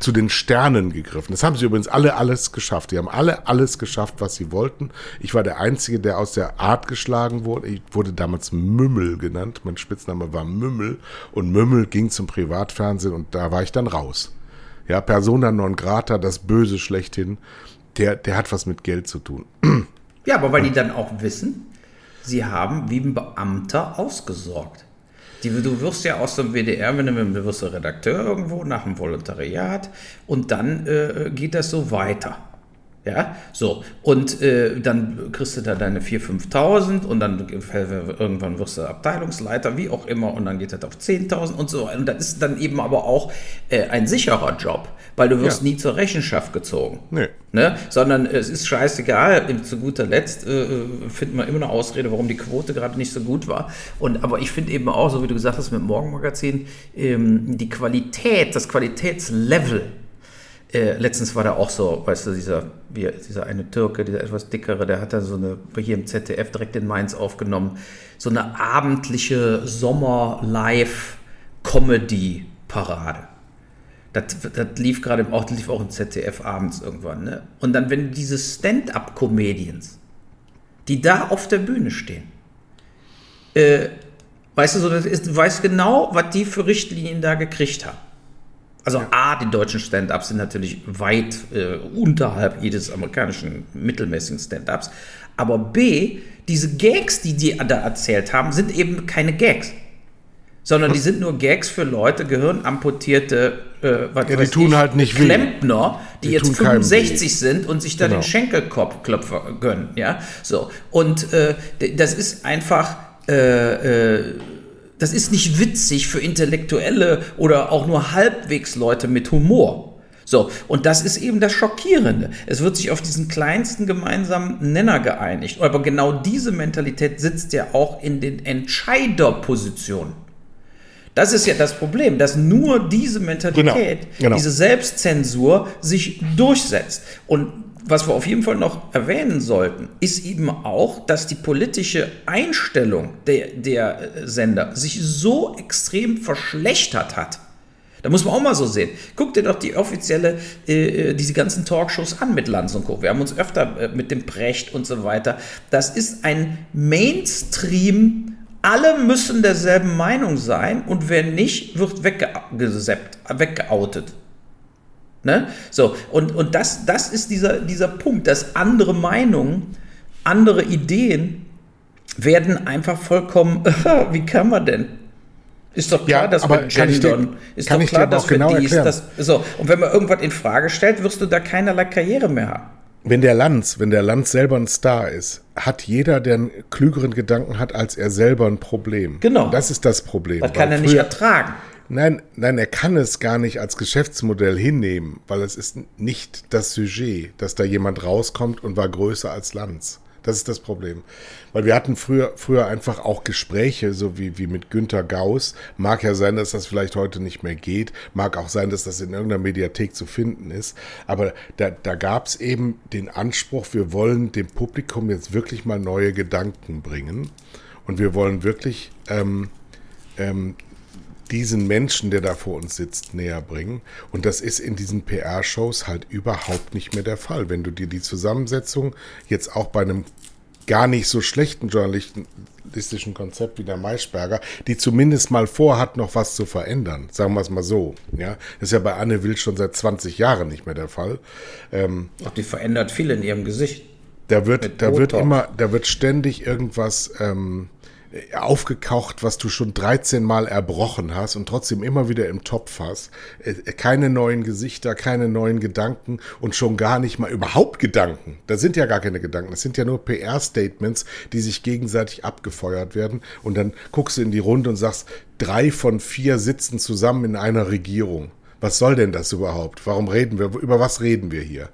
zu den Sternen gegriffen. Das haben sie übrigens alle alles geschafft. Die haben alle alles geschafft, was sie wollten. Ich war der Einzige, der aus der Art geschlagen wurde. Ich wurde damals Mümmel genannt. Mein Spitzname war Mümmel. Und Mümmel ging zum Privatfernsehen und da war ich dann raus. Ja, Persona non grata, das Böse schlechthin, der, der hat was mit Geld zu tun. Ja, aber weil die dann auch wissen, sie haben wie ein Beamter ausgesorgt. Die, du wirst ja aus dem WDR, wenn du, du wirst Redakteur irgendwo nach dem Volontariat und dann äh, geht das so weiter. Ja, so. Und äh, dann kriegst du da deine 4.000, 5.000 und dann irgendwann wirst du Abteilungsleiter, wie auch immer, und dann geht das auf 10.000 und so. Und das ist dann eben aber auch äh, ein sicherer Job, weil du wirst ja. nie zur Rechenschaft gezogen. Nee. Ne? Sondern es ist scheißegal, zu guter Letzt äh, findet man immer eine Ausrede, warum die Quote gerade nicht so gut war. Und, aber ich finde eben auch, so wie du gesagt hast mit Morgenmagazin, ähm, die Qualität, das Qualitätslevel äh, letztens war da auch so, weißt du, dieser, wie, dieser eine Türke, dieser etwas dickere, der hat da so eine, hier im ZDF direkt in Mainz aufgenommen, so eine abendliche Sommer-Live-Comedy-Parade. Das, das lief gerade auch, lief auch im ZDF abends irgendwann. Ne? Und dann, wenn diese Stand-up-Comedians, die da auf der Bühne stehen, äh, weißt du, so, das ist, du weißt genau, was die für Richtlinien da gekriegt haben. Also ja. A, die deutschen Stand-ups sind natürlich weit äh, unterhalb jedes amerikanischen mittelmäßigen Stand-ups. Aber B, diese Gags, die die da erzählt haben, sind eben keine Gags. Sondern die sind nur Gags für Leute, gehirnamputierte, äh, was ja, die tun ich, halt nicht Klempner, die, die jetzt 65 sind und sich da genau. den Schenkelklopfer gönnen. Ja, so. Und äh, das ist einfach. Äh, äh das ist nicht witzig für Intellektuelle oder auch nur halbwegs Leute mit Humor. So, und das ist eben das Schockierende. Es wird sich auf diesen kleinsten gemeinsamen Nenner geeinigt. Aber genau diese Mentalität sitzt ja auch in den Entscheiderpositionen. Das ist ja das Problem, dass nur diese Mentalität, genau, genau. diese Selbstzensur sich durchsetzt. Und was wir auf jeden Fall noch erwähnen sollten, ist eben auch, dass die politische Einstellung der, der äh, Sender sich so extrem verschlechtert hat. Da muss man auch mal so sehen. Guck dir doch die offizielle, äh, äh diese ganzen Talkshows an mit Lanz und Co. Wir haben uns öfter äh, mit dem Brecht und so weiter. Das ist ein Mainstream, alle müssen derselben Meinung sein und wer nicht, wird weggeseppt, weggeoutet. Ne? So, und, und das, das ist dieser, dieser Punkt, dass andere Meinungen, andere Ideen werden einfach vollkommen, wie kann man denn? Ist doch klar, ja, dass wir gendern. Ist doch klar, dass wir genau dies, das, so. Und wenn man irgendwas in Frage stellt, wirst du da keinerlei Karriere mehr haben. Wenn der Lanz, wenn der Lanz selber ein Star ist, hat jeder, der einen klügeren Gedanken hat als er selber, ein Problem. Genau. Das ist das Problem. Das kann er nicht ertragen. Nein, nein, er kann es gar nicht als Geschäftsmodell hinnehmen, weil es ist nicht das Sujet, dass da jemand rauskommt und war größer als Lanz. Das ist das Problem. Weil wir hatten früher, früher einfach auch Gespräche, so wie, wie mit Günter Gauss. Mag ja sein, dass das vielleicht heute nicht mehr geht. Mag auch sein, dass das in irgendeiner Mediathek zu finden ist. Aber da, da gab es eben den Anspruch, wir wollen dem Publikum jetzt wirklich mal neue Gedanken bringen. Und wir wollen wirklich ähm, ähm, diesen Menschen, der da vor uns sitzt, näher bringen. Und das ist in diesen PR-Shows halt überhaupt nicht mehr der Fall. Wenn du dir die Zusammensetzung jetzt auch bei einem gar nicht so schlechten journalistischen Konzept wie der Maischberger, die zumindest mal vorhat, noch was zu verändern. Sagen wir es mal so. Ja, das ist ja bei Anne Will schon seit 20 Jahren nicht mehr der Fall. Ähm, Ach, die verändert viel in ihrem Gesicht. Da wird, da wird immer, da wird ständig irgendwas ähm, aufgekocht, was du schon 13 Mal erbrochen hast und trotzdem immer wieder im Topf hast. Äh, keine neuen Gesichter, keine neuen Gedanken und schon gar nicht mal überhaupt Gedanken. Das sind ja gar keine Gedanken. Das sind ja nur PR-Statements, die sich gegenseitig abgefeuert werden. Und dann guckst du in die Runde und sagst, drei von vier sitzen zusammen in einer Regierung. Was soll denn das überhaupt? Warum reden wir? Über was reden wir hier?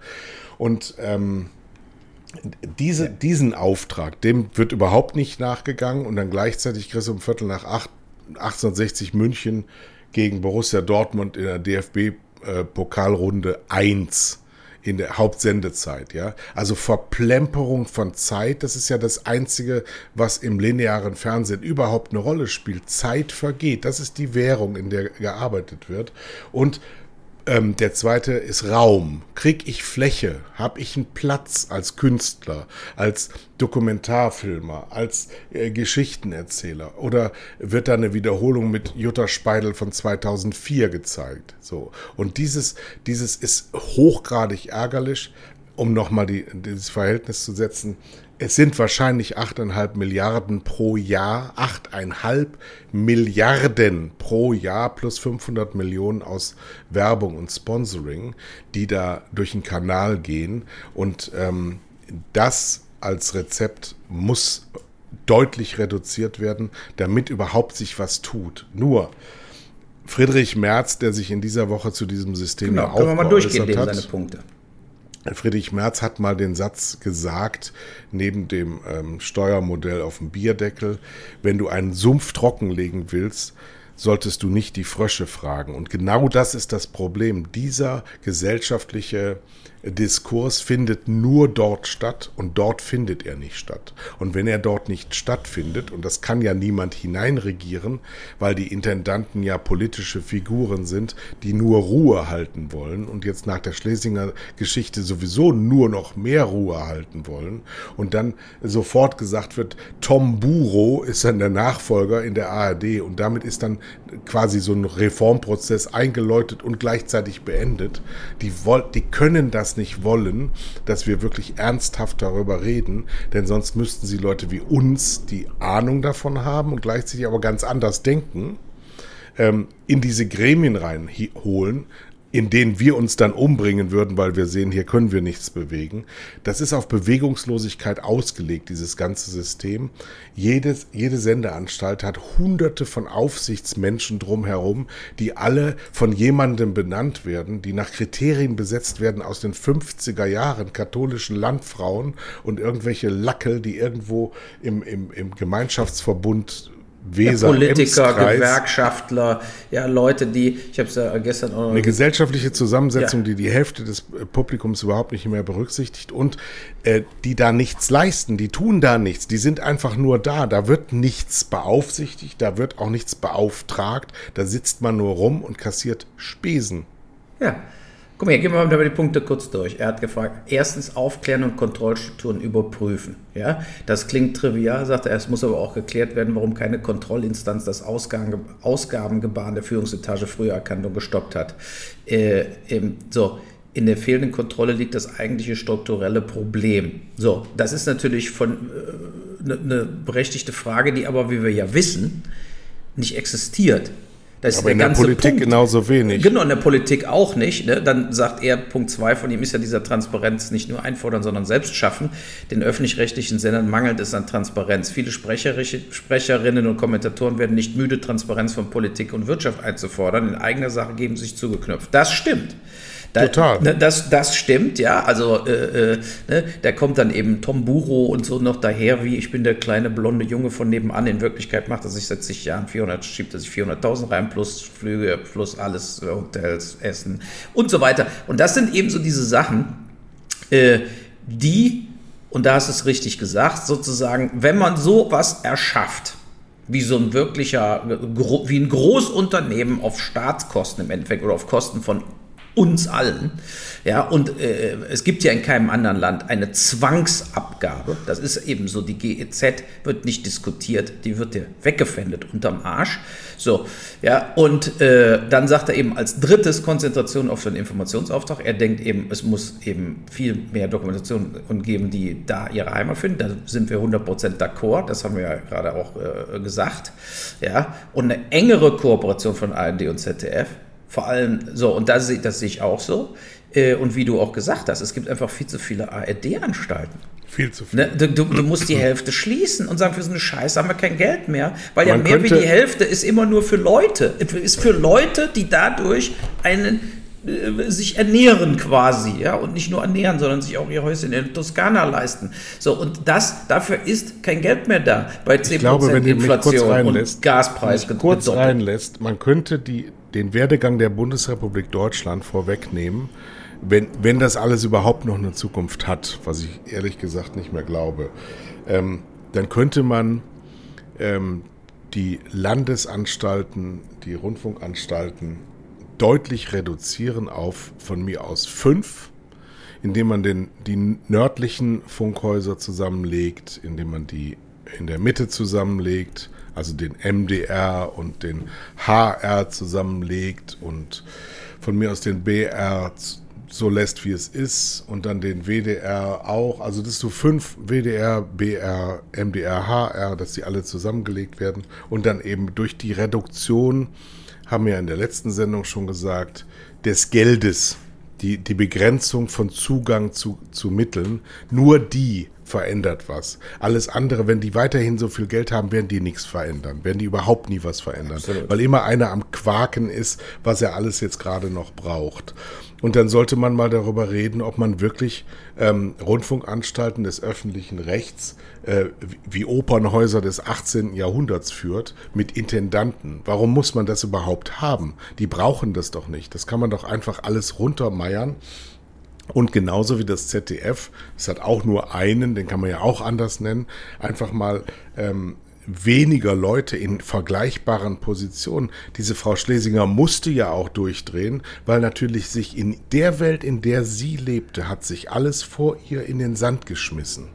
Und ähm, diese, ja. diesen Auftrag, dem wird überhaupt nicht nachgegangen und dann gleichzeitig kriegst du um Viertel nach acht, 1860 München gegen Borussia Dortmund in der DFB-Pokalrunde äh, 1 in der Hauptsendezeit, ja. Also Verplemperung von Zeit, das ist ja das Einzige, was im linearen Fernsehen überhaupt eine Rolle spielt. Zeit vergeht, das ist die Währung, in der gearbeitet wird. Und ähm, der zweite ist Raum. Krieg ich Fläche? Hab ich einen Platz als Künstler, als Dokumentarfilmer, als äh, Geschichtenerzähler? Oder wird da eine Wiederholung mit Jutta Speidel von 2004 gezeigt? So. Und dieses, dieses ist hochgradig ärgerlich, um nochmal die, dieses Verhältnis zu setzen es sind wahrscheinlich 8,5 Milliarden pro Jahr, 8,5 Milliarden pro Jahr plus 500 Millionen aus Werbung und Sponsoring, die da durch den Kanal gehen. Und ähm, das als Rezept muss deutlich reduziert werden, damit überhaupt sich was tut. Nur Friedrich Merz, der sich in dieser Woche zu diesem System genau, auch können wir mal durchgehen, hat, seine Punkte. Friedrich Merz hat mal den Satz gesagt, neben dem ähm, Steuermodell auf dem Bierdeckel, wenn du einen Sumpf trockenlegen willst, solltest du nicht die Frösche fragen. Und genau das ist das Problem. Dieser gesellschaftliche Diskurs findet nur dort statt und dort findet er nicht statt. Und wenn er dort nicht stattfindet, und das kann ja niemand hineinregieren, weil die Intendanten ja politische Figuren sind, die nur Ruhe halten wollen und jetzt nach der Schlesinger Geschichte sowieso nur noch mehr Ruhe halten wollen und dann sofort gesagt wird, Tom Buro ist dann der Nachfolger in der ARD und damit ist dann quasi so ein Reformprozess eingeläutet und gleichzeitig beendet. Die, die können das nicht wollen, dass wir wirklich ernsthaft darüber reden, denn sonst müssten sie Leute wie uns, die Ahnung davon haben und gleichzeitig aber ganz anders denken, ähm, in diese Gremien reinholen, in denen wir uns dann umbringen würden, weil wir sehen, hier können wir nichts bewegen. Das ist auf Bewegungslosigkeit ausgelegt, dieses ganze System. Jedes, jede Sendeanstalt hat hunderte von Aufsichtsmenschen drumherum, die alle von jemandem benannt werden, die nach Kriterien besetzt werden aus den 50er Jahren, katholischen Landfrauen und irgendwelche Lackel, die irgendwo im, im, im Gemeinschaftsverbund Weser, ja, Politiker, Gewerkschaftler, ja, Leute, die, ich habe es ja gestern auch noch Eine gesellschaftliche Zusammensetzung, ja. die die Hälfte des äh, Publikums überhaupt nicht mehr berücksichtigt und äh, die da nichts leisten, die tun da nichts, die sind einfach nur da, da wird nichts beaufsichtigt, da wird auch nichts beauftragt, da sitzt man nur rum und kassiert Spesen. Ja, Guck mal, gehen wir mal die Punkte kurz durch. Er hat gefragt, erstens aufklären und Kontrollstrukturen überprüfen. Ja, das klingt trivial, sagt er, es muss aber auch geklärt werden, warum keine Kontrollinstanz das Ausgaben, Ausgabengebaren der Führungsetage früher erkannt und gestoppt hat. Äh, ähm, so, in der fehlenden Kontrolle liegt das eigentliche strukturelle Problem. So, das ist natürlich eine äh, ne berechtigte Frage, die aber, wie wir ja wissen, nicht existiert. Das Aber in der Politik Punkt. genauso wenig. Genau, in der Politik auch nicht. Ne? Dann sagt er, Punkt zwei von ihm ist ja dieser Transparenz nicht nur einfordern, sondern selbst schaffen. Den öffentlich-rechtlichen Sendern mangelt es an Transparenz. Viele Sprecherinnen und Kommentatoren werden nicht müde, Transparenz von Politik und Wirtschaft einzufordern. In eigener Sache geben sich zugeknöpft. Das stimmt. Da, Total. Ne, das, das stimmt, ja. Also äh, äh, ne, da kommt dann eben Tom Buro und so noch daher, wie ich bin der kleine blonde Junge von nebenan. In Wirklichkeit macht er sich seit zig Jahren 400, schiebt er sich 400.000 rein, plus Flüge, plus alles, äh, Hotels, Essen und so weiter. Und das sind eben so diese Sachen, äh, die, und da hast du es richtig gesagt, sozusagen, wenn man sowas erschafft, wie so ein wirklicher, wie ein Großunternehmen auf Staatskosten im Endeffekt oder auf Kosten von uns allen. Ja, und äh, es gibt ja in keinem anderen Land eine Zwangsabgabe. Das ist eben so, die GEZ wird nicht diskutiert, die wird dir weggefändet unterm Arsch. So, ja, und äh, dann sagt er eben als drittes Konzentration auf den Informationsauftrag. Er denkt eben, es muss eben viel mehr Dokumentation geben, die da ihre Heimat finden. Da sind wir 100% d'accord, das haben wir ja gerade auch äh, gesagt. Ja, und eine engere Kooperation von ARD und ZDF vor allem, so, und das, das sehe ich auch so. Äh, und wie du auch gesagt hast, es gibt einfach viel zu viele ARD-Anstalten. Viel zu viel. Ne, du, du, du, musst die Hälfte schließen und sagen, für so eine Scheiße haben wir kein Geld mehr. Weil Man ja mehr wie die Hälfte ist immer nur für Leute. Ist für Leute, die dadurch einen äh, sich ernähren quasi, ja, und nicht nur ernähren, sondern sich auch ihr Häuschen in Toskana leisten. So, und das, dafür ist kein Geld mehr da bei 10% ich glaube, wenn Inflation und Gaspreis. Kurz reinlässt, man könnte die den Werdegang der Bundesrepublik Deutschland vorwegnehmen, wenn, wenn das alles überhaupt noch eine Zukunft hat, was ich ehrlich gesagt nicht mehr glaube, ähm, dann könnte man ähm, die Landesanstalten, die Rundfunkanstalten deutlich reduzieren auf von mir aus fünf, indem man den, die nördlichen Funkhäuser zusammenlegt, indem man die in der Mitte zusammenlegt, also den MDR und den HR zusammenlegt und von mir aus den BR so lässt, wie es ist und dann den WDR auch. Also dass du fünf WDR, BR, MDR, HR, dass die alle zusammengelegt werden und dann eben durch die Reduktion, haben wir ja in der letzten Sendung schon gesagt, des Geldes, die, die Begrenzung von Zugang zu, zu Mitteln, nur die verändert was. Alles andere, wenn die weiterhin so viel Geld haben, werden die nichts verändern, werden die überhaupt nie was verändern, Absolut. weil immer einer am Quaken ist, was er alles jetzt gerade noch braucht. Und dann sollte man mal darüber reden, ob man wirklich ähm, Rundfunkanstalten des öffentlichen Rechts äh, wie Opernhäuser des 18. Jahrhunderts führt mit Intendanten. Warum muss man das überhaupt haben? Die brauchen das doch nicht. Das kann man doch einfach alles runtermeiern und genauso wie das ZDF, es hat auch nur einen, den kann man ja auch anders nennen, einfach mal ähm, weniger Leute in vergleichbaren Positionen. Diese Frau Schlesinger musste ja auch durchdrehen, weil natürlich sich in der Welt, in der sie lebte, hat sich alles vor ihr in den Sand geschmissen.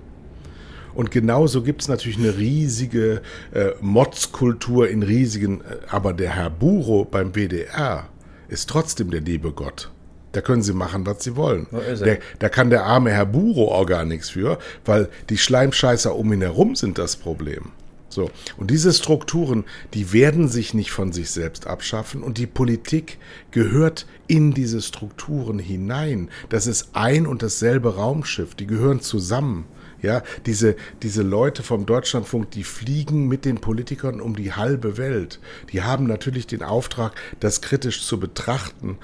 Und genauso gibt es natürlich eine riesige äh, Motzkultur in riesigen, äh, aber der Herr Buro beim WDR ist trotzdem der liebe Gott. Da können sie machen, was sie wollen. Der, da kann der arme Herr Buro auch gar nichts für, weil die Schleimscheißer um ihn herum sind das Problem. So. Und diese Strukturen, die werden sich nicht von sich selbst abschaffen und die Politik gehört in diese Strukturen hinein. Das ist ein und dasselbe Raumschiff, die gehören zusammen. Ja, diese, diese Leute vom Deutschlandfunk, die fliegen mit den Politikern um die halbe Welt. Die haben natürlich den Auftrag, das kritisch zu betrachten,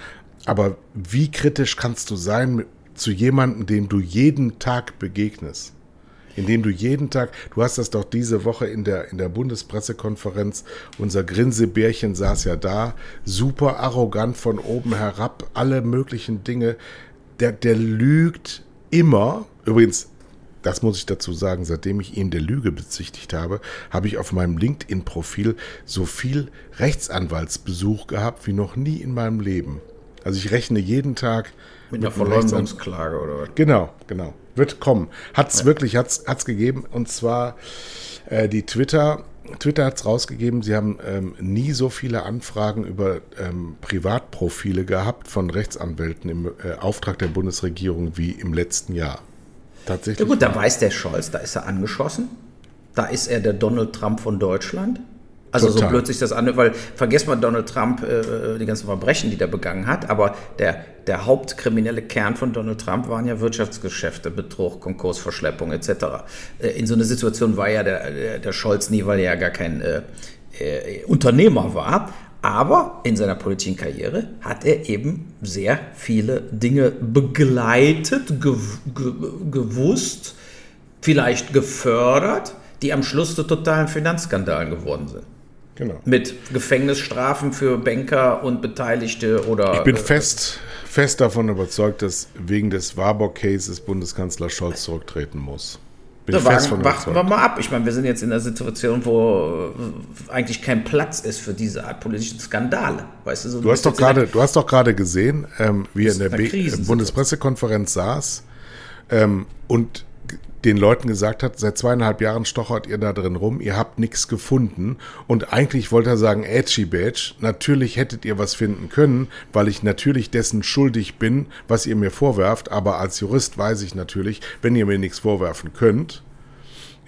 aber wie kritisch kannst du sein zu jemandem, dem du jeden Tag begegnest? Indem du jeden Tag, du hast das doch diese Woche in der, in der Bundespressekonferenz, unser Grinsebärchen saß ja da, super arrogant von oben herab, alle möglichen Dinge. Der, der lügt immer. Übrigens, das muss ich dazu sagen, seitdem ich ihn der Lüge bezichtigt habe, habe ich auf meinem LinkedIn-Profil so viel Rechtsanwaltsbesuch gehabt wie noch nie in meinem Leben. Also ich rechne jeden Tag mit, einer Verleumdungsklage oder was? Genau, genau. Wird kommen. Hat es ja. wirklich, hat es gegeben. Und zwar äh, die Twitter, Twitter hat es rausgegeben, sie haben ähm, nie so viele Anfragen über ähm, Privatprofile gehabt von Rechtsanwälten im äh, Auftrag der Bundesregierung wie im letzten Jahr. Tatsächlich. Ja gut, da weiß der Scholz, da ist er angeschossen. Da ist er der Donald Trump von Deutschland. Also Total. so blöd sich das an, weil vergesst mal Donald Trump, äh, die ganzen Verbrechen, die der begangen hat, aber der, der hauptkriminelle Kern von Donald Trump waren ja Wirtschaftsgeschäfte, Betrug, Konkursverschleppung etc. Äh, in so einer Situation war ja der, der, der Scholz nie, weil er ja gar kein äh, äh, Unternehmer war. Aber in seiner politischen Karriere hat er eben sehr viele Dinge begleitet, gew gewusst, vielleicht gefördert, die am Schluss zu totalen Finanzskandalen geworden sind. Genau. Mit Gefängnisstrafen für Banker und Beteiligte oder. Ich bin äh, fest, fest davon überzeugt, dass wegen des Warburg-Cases Bundeskanzler Scholz zurücktreten muss. Bin da wagen, warten wir mal ab. Ich meine, wir sind jetzt in einer Situation, wo äh, eigentlich kein Platz ist für diese Art politischen Skandale. Weißt du, so du, hast doch grade, du hast doch gerade gesehen, ähm, wie er in der Bundespressekonferenz saß ähm, und den Leuten gesagt hat, seit zweieinhalb Jahren stochert ihr da drin rum, ihr habt nichts gefunden. Und eigentlich wollte er sagen, Edgy Badge, natürlich hättet ihr was finden können, weil ich natürlich dessen schuldig bin, was ihr mir vorwerft. Aber als Jurist weiß ich natürlich, wenn ihr mir nichts vorwerfen könnt,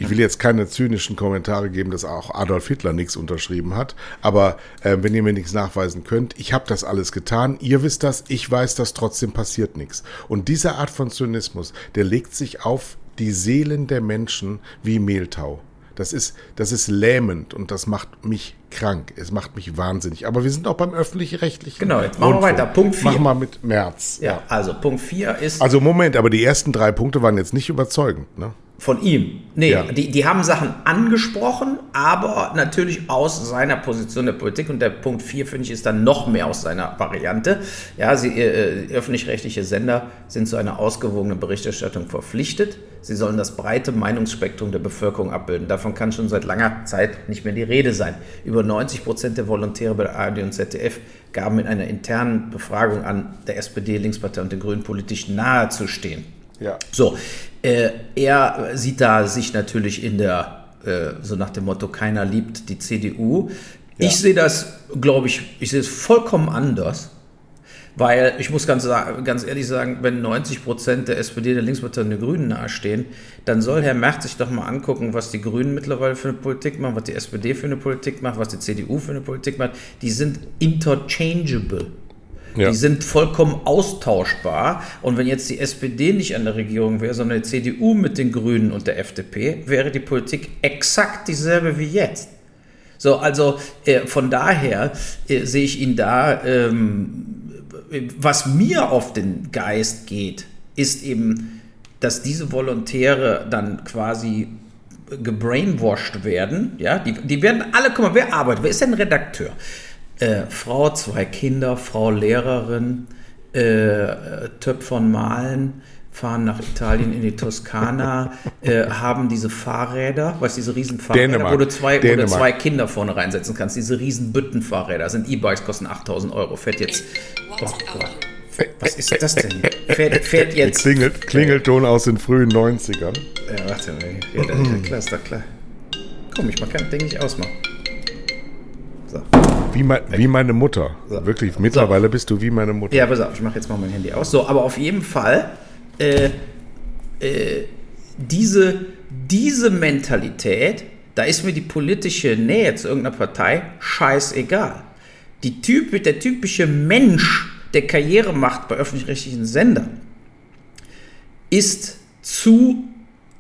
ich will jetzt keine zynischen Kommentare geben, dass auch Adolf Hitler nichts unterschrieben hat. Aber äh, wenn ihr mir nichts nachweisen könnt, ich habe das alles getan, ihr wisst das, ich weiß das, trotzdem passiert nichts. Und diese Art von Zynismus, der legt sich auf die Seelen der Menschen wie Mehltau. Das ist, das ist lähmend und das macht mich krank. Es macht mich wahnsinnig. Aber wir sind auch beim öffentlich-rechtlichen. Genau, jetzt machen wir weiter. Punkt 4. Machen wir mit März. Ja, also Punkt 4 ist. Also Moment, aber die ersten drei Punkte waren jetzt nicht überzeugend, ne? Von ihm. Nee, ja. die, die haben Sachen angesprochen, aber natürlich aus seiner Position der Politik. Und der Punkt 4, finde ich, ist dann noch mehr aus seiner Variante. Ja, sie, äh, äh, öffentlich-rechtliche Sender sind zu einer ausgewogenen Berichterstattung verpflichtet. Sie sollen das breite Meinungsspektrum der Bevölkerung abbilden. Davon kann schon seit langer Zeit nicht mehr die Rede sein. Über 90 Prozent der Volontäre bei der ARD und ZDF gaben in einer internen Befragung an, der SPD, Linkspartei und den Grünen politisch nahe zu stehen. Ja. So, äh, er sieht da sich natürlich in der, äh, so nach dem Motto, keiner liebt die CDU. Ja. Ich sehe das, glaube ich, ich sehe es vollkommen anders, Weil ich muss ganz, ganz ehrlich sagen, wenn 90 Prozent der SPD, der Linkspartei und der Grünen nahestehen, dann soll Herr Merz sich doch mal angucken, was die Grünen mittlerweile für eine Politik machen, was die SPD für eine Politik macht, was die CDU für eine Politik macht. Die sind interchangeable. Ja. Die sind vollkommen austauschbar. Und wenn jetzt die SPD nicht an der Regierung wäre, sondern die CDU mit den Grünen und der FDP, wäre die Politik exakt dieselbe wie jetzt. So, also äh, von daher äh, sehe ich ihn da. Ähm, was mir auf den Geist geht, ist eben, dass diese Volontäre dann quasi gebrainwashed werden. Ja, die, die werden alle, guck mal, wer arbeitet? Wer ist denn Redakteur? Äh, Frau, zwei Kinder, Frau Lehrerin, äh, Töpfern malen, fahren nach Italien in die Toskana, äh, haben diese Fahrräder, weißt du, diese Fahrräder, Dänemark. wo du zwei, wo du zwei Kinder vorne reinsetzen kannst, diese riesen Büttenfahrräder, sind E-Bikes, kosten 8000 Euro, fährt jetzt, oh Gott. Was ist das denn? Fährt, fährt jetzt. Klingelt, Klingelton aus den frühen 90ern. Ja, warte mal. Ja, klar, ist doch klar. Komm, ich mal kann das Ding nicht ausmachen. Wie, mein, wie meine Mutter. So. Wirklich, mittlerweile so. bist du wie meine Mutter. Ja, pass auf, ich mache jetzt mal mein Handy aus. So, aber auf jeden Fall äh, äh, diese, diese Mentalität, da ist mir die politische Nähe zu irgendeiner Partei scheißegal. Die typ, der typische Mensch, der Karriere macht bei öffentlich-rechtlichen Sendern, ist zu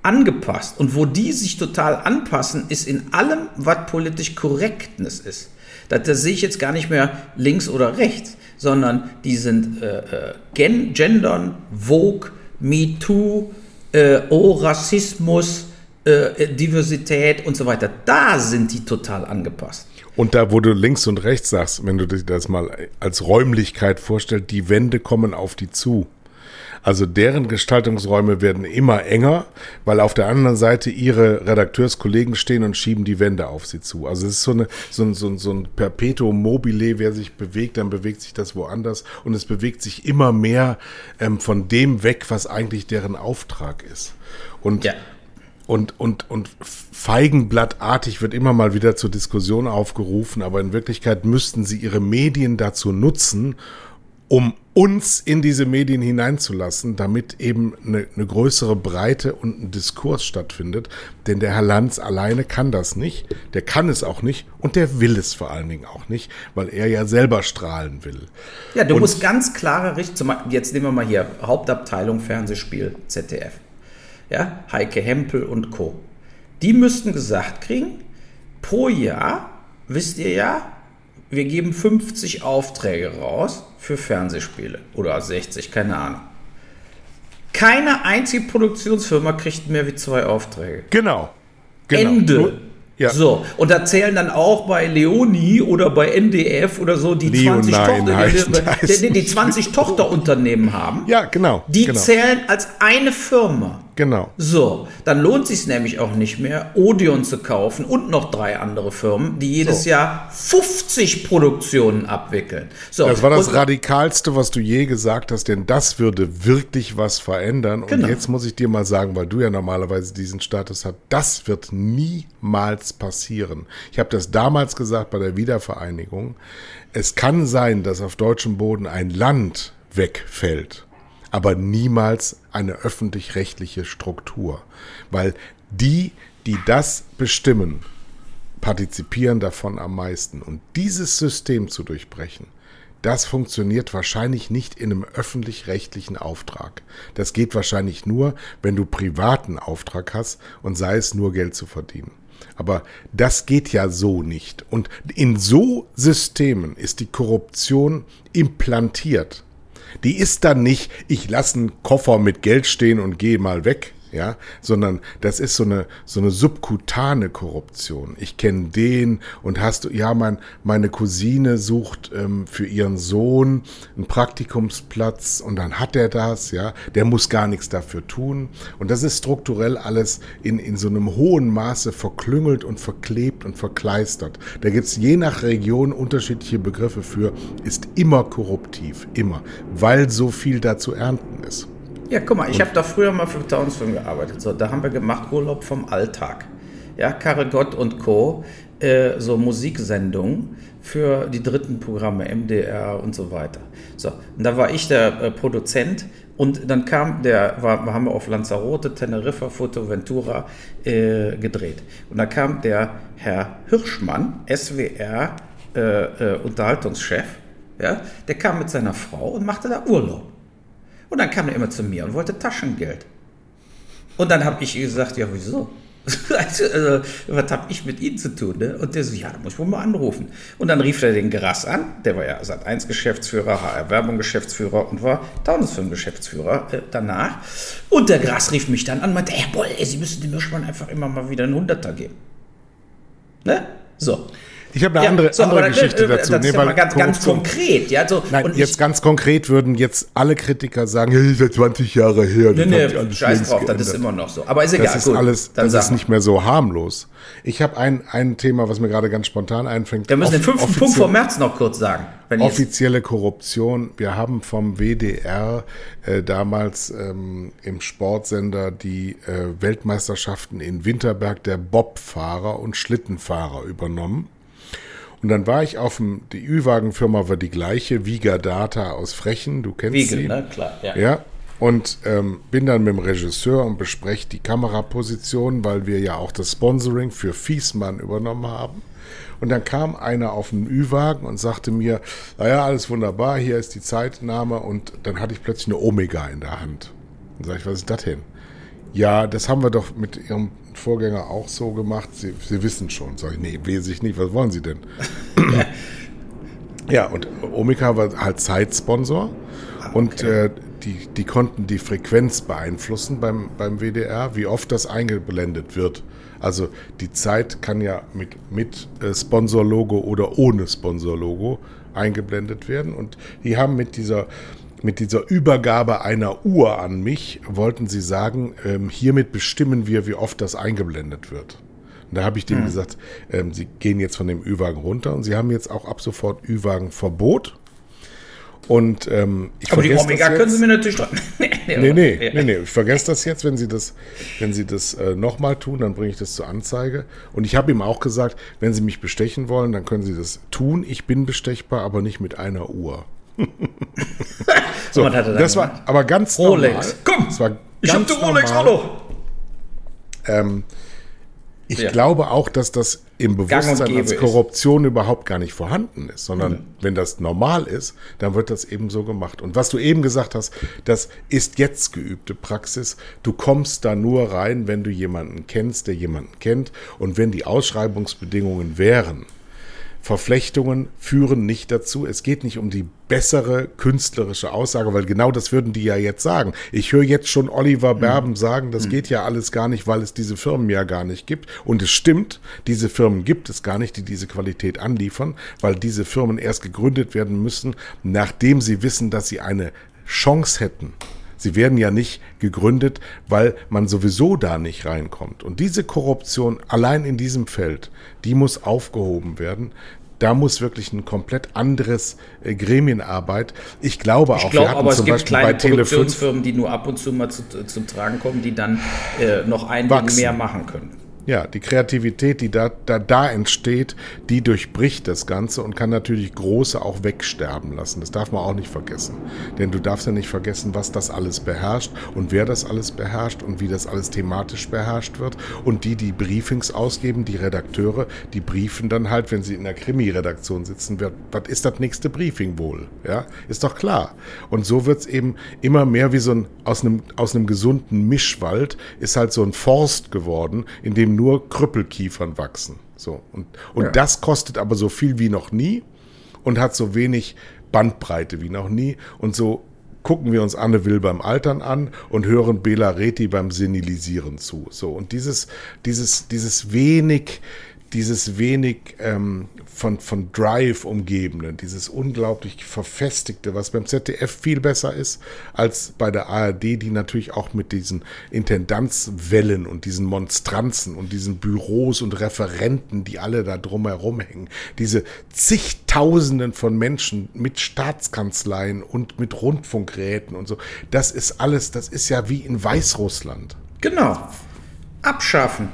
angepasst. Und wo die sich total anpassen, ist in allem, was politisch Korrektness ist. Da, das sehe ich jetzt gar nicht mehr links oder rechts, sondern die sind äh, äh gen gendern, Vogue, MeToo, äh, oh, Rassismus, äh, Diversität und so weiter. Da sind die total angepasst. Und da, wo du links und rechts sagst, wenn du dir das mal als Räumlichkeit vorstellst, die Wände kommen auf die zu. Also deren Gestaltungsräume werden immer enger, weil auf der anderen Seite ihre Redakteurskollegen stehen und schieben die Wände auf sie zu. Also es ist so, eine, so, ein, so, ein, so ein Perpetuum mobile, wer sich bewegt, dann bewegt sich das woanders und es bewegt sich immer mehr ähm, von dem weg, was eigentlich deren Auftrag ist. Und ja und, und, und feigenblattartig wird immer mal wieder zur Diskussion aufgerufen, aber in Wirklichkeit müssten sie ihre Medien dazu nutzen, um uns in diese Medien hineinzulassen, damit eben eine, eine, größere Breite und ein Diskurs stattfindet. Denn der Herr Lanz alleine kann das nicht, der kann es auch nicht und der will es vor allen Dingen auch nicht, weil er ja selber strahlen will. Ja, du und musst ganz klare Richtung, jetzt nehmen wir mal hier Hauptabteilung Fernsehspiel ZDF. Ja, Heike Hempel und Co. Die müssten gesagt kriegen, pro Jahr, wisst ihr ja, wir geben 50 Aufträge raus für Fernsehspiele oder 60, keine Ahnung. Keine einzige Produktionsfirma kriegt mehr wie zwei Aufträge. Genau. genau. Ende. Ja. So, und da zählen dann auch bei Leoni oder bei NDF oder so die Leonine 20, Tochter, heißt, die, die 20 Tochterunternehmen haben. Ja, genau. Die genau. zählen als eine Firma. Genau. So, dann lohnt sich nämlich auch nicht mehr, Odeon zu kaufen und noch drei andere Firmen, die jedes so. Jahr 50 Produktionen abwickeln. So, das war das und, Radikalste, was du je gesagt hast, denn das würde wirklich was verändern. Genau. Und jetzt muss ich dir mal sagen, weil du ja normalerweise diesen Status hast, das wird niemals passieren. Ich habe das damals gesagt bei der Wiedervereinigung. Es kann sein, dass auf deutschem Boden ein Land wegfällt aber niemals eine öffentlich-rechtliche Struktur, weil die, die das bestimmen, partizipieren davon am meisten. Und dieses System zu durchbrechen, das funktioniert wahrscheinlich nicht in einem öffentlich-rechtlichen Auftrag. Das geht wahrscheinlich nur, wenn du privaten Auftrag hast und sei es nur Geld zu verdienen. Aber das geht ja so nicht. Und in so Systemen ist die Korruption implantiert. Die ist dann nicht, ich lasse einen Koffer mit Geld stehen und gehe mal weg, ja, sondern das ist so eine so eine subkutane Korruption. Ich kenne den und hast du ja mein meine Cousine sucht ähm, für ihren Sohn einen Praktikumsplatz und dann hat er das, ja, der muss gar nichts dafür tun und das ist strukturell alles in in so einem hohen Maße verklüngelt und verklebt und verkleistert. Da gibt's je nach Region unterschiedliche Begriffe für, ist immer korruptiv, immer, weil so viel da zu ernten ist. Ja, guck mal, ich habe da früher mal für Townsfilm gearbeitet. So, da haben wir gemacht Urlaub vom Alltag. Ja, Karre Gott und Co. äh, so Musiksendungen für die dritten Programme, MDR und so weiter. So, und da war ich der äh, Produzent und dann kam der, war, haben wir auf Lanzarote, Teneriffa, Fuerteventura äh, gedreht. Und da kam der Herr Hirschmann, SWR äh, äh, Unterhaltungschef, ja, der kam mit seiner Frau und machte da Urlaub. Und dann kam er immer zu mir und wollte Taschengeld. Und dann habe ich gesagt, ja, wieso? Also, also, was habe ich mit Ihnen zu tun? Ne? Und der so, ja, da muss ich wohl mal anrufen. Und dann rief er den Grass an, der war ja Sat 1 Geschäftsführer, HR Werbung Geschäftsführer und war Taunusfilm Geschäftsführer äh, danach. Und der Grass rief mich dann an und meinte, Herr Boll, ey, Sie müssen dem Mischmann einfach immer mal wieder einen Hunderter geben. Ne? So. Ich habe eine ja, andere, so, andere dann, Geschichte äh, dazu. Das nee, ist ja mal ganz, ganz konkret. Ja, so, Nein, jetzt ich, ganz konkret würden jetzt alle Kritiker sagen, hey, seit 20 Jahre her. Nee, nee, scheiß drauf, das ist immer noch so. Aber ist egal, das ist gut. Alles, das ist nicht mehr so harmlos. Ich habe ein, ein Thema, was mir gerade ganz spontan einfängt. Wir müssen den fünften Punkt vor März noch kurz sagen. offizielle Korruption. Wir haben vom WDR äh, damals ähm, im Sportsender die äh, Weltmeisterschaften in Winterberg der Bobfahrer und Schlittenfahrer übernommen. Und dann war ich auf dem, die Ü-Wagen-Firma war die gleiche, Viga Data aus Frechen, du kennst Wiegel, sie. ne, klar, ja. Ja, und ähm, bin dann mit dem Regisseur und bespreche die Kameraposition, weil wir ja auch das Sponsoring für Fiesmann übernommen haben. Und dann kam einer auf den Ü-Wagen und sagte mir, naja, alles wunderbar, hier ist die Zeitnahme. Und dann hatte ich plötzlich eine Omega in der Hand. Und sage ich, was ist das denn? Ja, das haben wir doch mit Ihrem Vorgänger auch so gemacht. Sie, Sie wissen schon. Sag ich, nee, weiß ich nicht. Was wollen Sie denn? ja, und Omega war halt Zeitsponsor. Ah, okay. Und äh, die, die konnten die Frequenz beeinflussen beim, beim WDR, wie oft das eingeblendet wird. Also die Zeit kann ja mit, mit äh, Sponsorlogo oder ohne Sponsorlogo eingeblendet werden. Und die haben mit dieser mit dieser Übergabe einer Uhr an mich wollten sie sagen, ähm, hiermit bestimmen wir, wie oft das eingeblendet wird. Und da habe ich denen hm. gesagt, ähm, sie gehen jetzt von dem Ü-Wagen runter und sie haben jetzt auch ab sofort Ü-Wagen-Verbot. Und ähm, ich Aber die Omega können Sie mir natürlich doch. nee, nee, nee, nee, nee, ich vergesse das jetzt, wenn Sie das, wenn Sie das äh, nochmal tun, dann bringe ich das zur Anzeige. Und ich habe ihm auch gesagt, wenn Sie mich bestechen wollen, dann können Sie das tun. Ich bin bestechbar, aber nicht mit einer Uhr. so, das war aber ganz Rolex. Normal. Komm, ich hab die Rolex auch noch. Ähm, ich ja. glaube auch, dass das im Bewusstsein als Korruption ist. überhaupt gar nicht vorhanden ist, sondern mhm. wenn das normal ist, dann wird das eben so gemacht. Und was du eben gesagt hast, das ist jetzt geübte Praxis. Du kommst da nur rein, wenn du jemanden kennst, der jemanden kennt. Und wenn die Ausschreibungsbedingungen wären, Verflechtungen führen nicht dazu. Es geht nicht um die bessere künstlerische Aussage, weil genau das würden die ja jetzt sagen. Ich höre jetzt schon Oliver mhm. Berben sagen, das mhm. geht ja alles gar nicht, weil es diese Firmen ja gar nicht gibt. Und es stimmt, diese Firmen gibt es gar nicht, die diese Qualität anliefern, weil diese Firmen erst gegründet werden müssen, nachdem sie wissen, dass sie eine Chance hätten, Sie werden ja nicht gegründet, weil man sowieso da nicht reinkommt. Und diese Korruption allein in diesem Feld, die muss aufgehoben werden. Da muss wirklich ein komplett anderes äh, Gremienarbeit. Ich glaube auch, ich glaube, aber es gibt kleine Produktionsfirmen, die nur ab und zu mal zu, zum Tragen kommen, die dann äh, noch ein Ding mehr machen können. Ja, die Kreativität, die da, da, da entsteht, die durchbricht das Ganze und kann natürlich große auch wegsterben lassen. Das darf man auch nicht vergessen. Denn du darfst ja nicht vergessen, was das alles beherrscht und wer das alles beherrscht und wie das alles thematisch beherrscht wird. Und die, die Briefings ausgeben, die Redakteure, die briefen dann halt, wenn sie in der Krimi-Redaktion sitzen, was ist das nächste Briefing wohl? Ja, ist doch klar. Und so wird es eben immer mehr wie so ein, aus einem, aus einem gesunden Mischwald, ist halt so ein Forst geworden, in dem nur Krüppelkiefern wachsen. So. Und, und ja. das kostet aber so viel wie noch nie und hat so wenig Bandbreite wie noch nie. Und so gucken wir uns Anne Will beim Altern an und hören Bela Reti beim Senilisieren zu. So. Und dieses, dieses, dieses wenig, dieses wenig ähm, von, von Drive umgebene, dieses unglaublich verfestigte, was beim ZDF viel besser ist als bei der ARD, die natürlich auch mit diesen Intendanzwellen und diesen Monstranzen und diesen Büros und Referenten, die alle da drumherum hängen, diese zigtausenden von Menschen mit Staatskanzleien und mit Rundfunkräten und so, das ist alles, das ist ja wie in Weißrussland. Genau. Abschaffen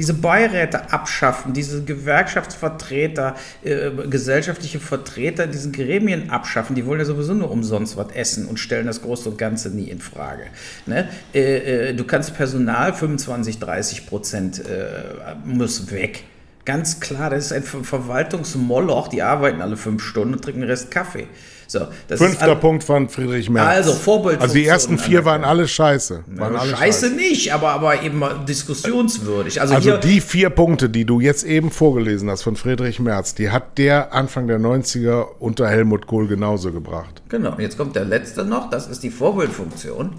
diese Beiräte abschaffen, diese Gewerkschaftsvertreter, äh, gesellschaftliche Vertreter, diese Gremien abschaffen. Die wollen ja sowieso nur umsonst was essen und stellen das Große und Ganze nie in Frage. Ne? Äh, äh, du kannst Personal 25, 30 Prozent äh, muss weg. Ganz klar, das ist ein Verwaltungsmoloch, die arbeiten alle fünf Stunden und trinken den Rest Kaffee. So, Fünfter Punkt von Friedrich Merz. Also Vorbild. Also die ersten vier waren alle scheiße. Waren alle scheiße, scheiße, nicht, aber, aber eben diskussionswürdig. Also, also die vier Punkte, die du jetzt eben vorgelesen hast von Friedrich Merz, die hat der Anfang der 90er unter Helmut Kohl genauso gebracht. Genau, jetzt kommt der letzte noch, das ist die Vorbildfunktion.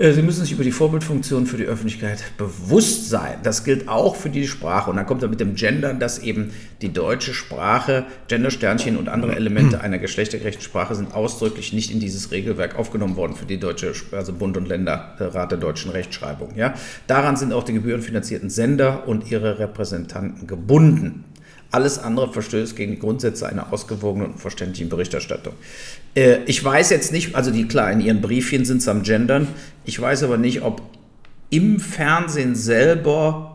Äh, Sie müssen sich über die Vorbildfunktion für die Öffentlichkeit bewusst sein. Das gilt auch für die Sprache. Und dann kommt er mit dem Gendern, dass eben die deutsche Sprache, Gendersternchen und andere Elemente einer geschlechtergerechten Sprache sind ausdrücklich nicht in dieses Regelwerk aufgenommen worden für die deutsche, also Bund und Länderrat der deutschen Rechtschreibung. Ja? Daran sind auch die gebührenfinanzierten Sender und ihre Repräsentanten gebunden. Alles andere verstößt gegen die Grundsätze einer ausgewogenen und verständlichen Berichterstattung. Äh, ich weiß jetzt nicht, also die klar, in ihren Briefchen sind es am Gendern. Ich weiß aber nicht, ob im Fernsehen selber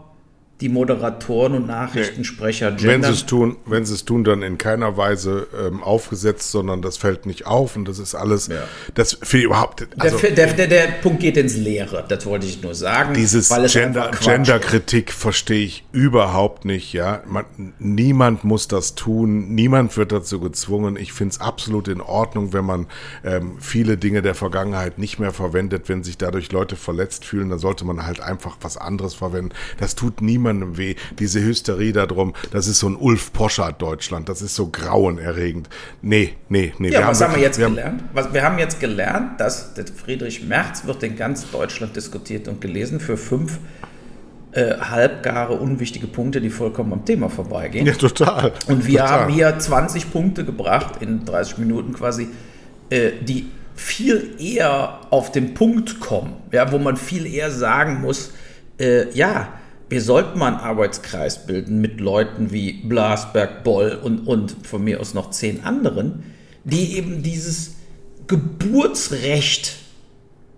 die Moderatoren und Nachrichtensprecher nee. Wenn sie es tun, wenn sie es tun, dann in keiner Weise ähm, aufgesetzt, sondern das fällt nicht auf und das ist alles, ja. das für überhaupt. Also, der, der, der, der, Punkt geht ins Leere, das wollte ich nur sagen. Dieses Gender, Genderkritik verstehe ich überhaupt nicht, ja. Man, niemand muss das tun, niemand wird dazu gezwungen. Ich finde es absolut in Ordnung, wenn man ähm, viele Dinge der Vergangenheit nicht mehr verwendet, wenn sich dadurch Leute verletzt fühlen, dann sollte man halt einfach was anderes verwenden. Das tut niemand niemandem weh. Diese Hysterie darum, das ist so ein Ulf Poschardt Deutschland, das ist so grauenerregend. Nee, nee, nee. Ja, wir was haben, wir jetzt wir gelernt? Was, wir haben jetzt gelernt, dass Friedrich Merz wird in ganz Deutschland diskutiert und gelesen für fünf äh, halbgare, unwichtige Punkte, die vollkommen am Thema vorbeigehen. Ja, total. Und wir total. haben hier 20 Punkte gebracht in 30 Minuten quasi, äh, die viel eher auf den Punkt kommen, ja, wo man viel eher sagen muss, äh, ja, wir sollten mal einen Arbeitskreis bilden mit Leuten wie Blasberg, Boll und, und von mir aus noch zehn anderen, die eben dieses Geburtsrecht,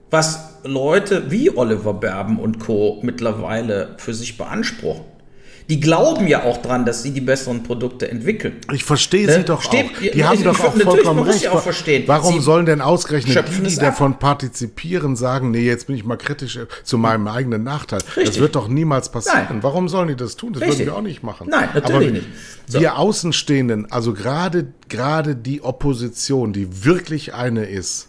was Leute wie Oliver Berben und Co. mittlerweile für sich beanspruchen, die glauben ja auch dran, dass sie die besseren Produkte entwickeln. Ich verstehe sie ne? doch Steht, auch. Die haben doch auch vollkommen recht. Auch verstehen. Warum sie sollen denn ausgerechnet die, die davon partizipieren, sagen, nee, jetzt bin ich mal kritisch äh, zu meinem eigenen Nachteil. Richtig. Das wird doch niemals passieren. Nein. Warum sollen die das tun? Das Richtig. würden wir auch nicht machen. Nein, natürlich Aber nicht. So. Wir Außenstehenden, also gerade, gerade die Opposition, die wirklich eine ist,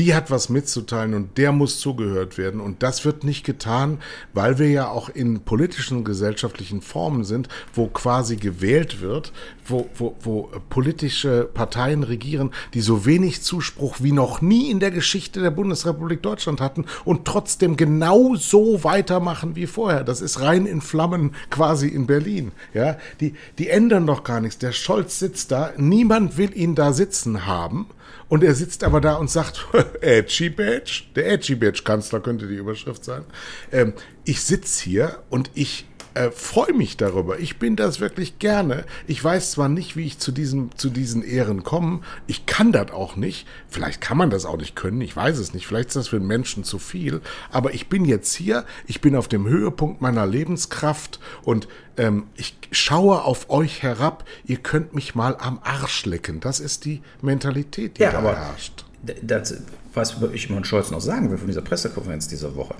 die hat was mitzuteilen und der muss zugehört werden. Und das wird nicht getan, weil wir ja auch in politischen gesellschaftlichen Formen sind, wo quasi gewählt wird, wo, wo, wo politische Parteien regieren, die so wenig Zuspruch wie noch nie in der Geschichte der Bundesrepublik Deutschland hatten und trotzdem genau so weitermachen wie vorher. Das ist rein in Flammen quasi in Berlin. Ja, die, die ändern doch gar nichts. Der Scholz sitzt da, niemand will ihn da sitzen haben. Und er sitzt aber da und sagt, Edgy Badge, der Edgy Badge Kanzler könnte die Überschrift sein. Ähm, ich sitze hier und ich äh, freue mich darüber. Ich bin das wirklich gerne. Ich weiß zwar nicht, wie ich zu, diesem, zu diesen Ehren komme. Ich kann das auch nicht. Vielleicht kann man das auch nicht können. Ich weiß es nicht. Vielleicht ist das für einen Menschen zu viel. Aber ich bin jetzt hier. Ich bin auf dem Höhepunkt meiner Lebenskraft und ähm, ich schaue auf euch herab. Ihr könnt mich mal am Arsch lecken. Das ist die Mentalität, die ja, da herrscht. Das, was ich mal Scholz noch sagen will von dieser Pressekonferenz dieser Woche,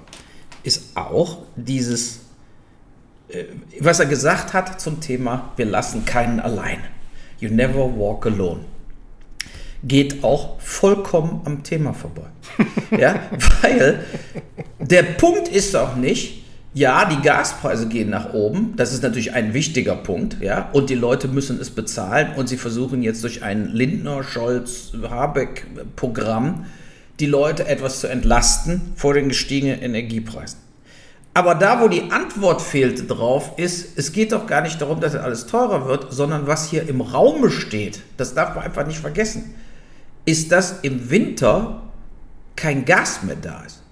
ist auch dieses was er gesagt hat zum Thema, wir lassen keinen allein. You never walk alone. Geht auch vollkommen am Thema vorbei. ja, weil der Punkt ist auch nicht, ja, die Gaspreise gehen nach oben. Das ist natürlich ein wichtiger Punkt, ja. Und die Leute müssen es bezahlen. Und sie versuchen jetzt durch ein Lindner, Scholz, Habeck-Programm die Leute etwas zu entlasten vor den gestiegenen Energiepreisen. Aber da, wo die Antwort fehlt drauf, ist, es geht doch gar nicht darum, dass alles teurer wird, sondern was hier im Raume steht, das darf man einfach nicht vergessen, ist, dass im Winter kein Gas mehr da ist.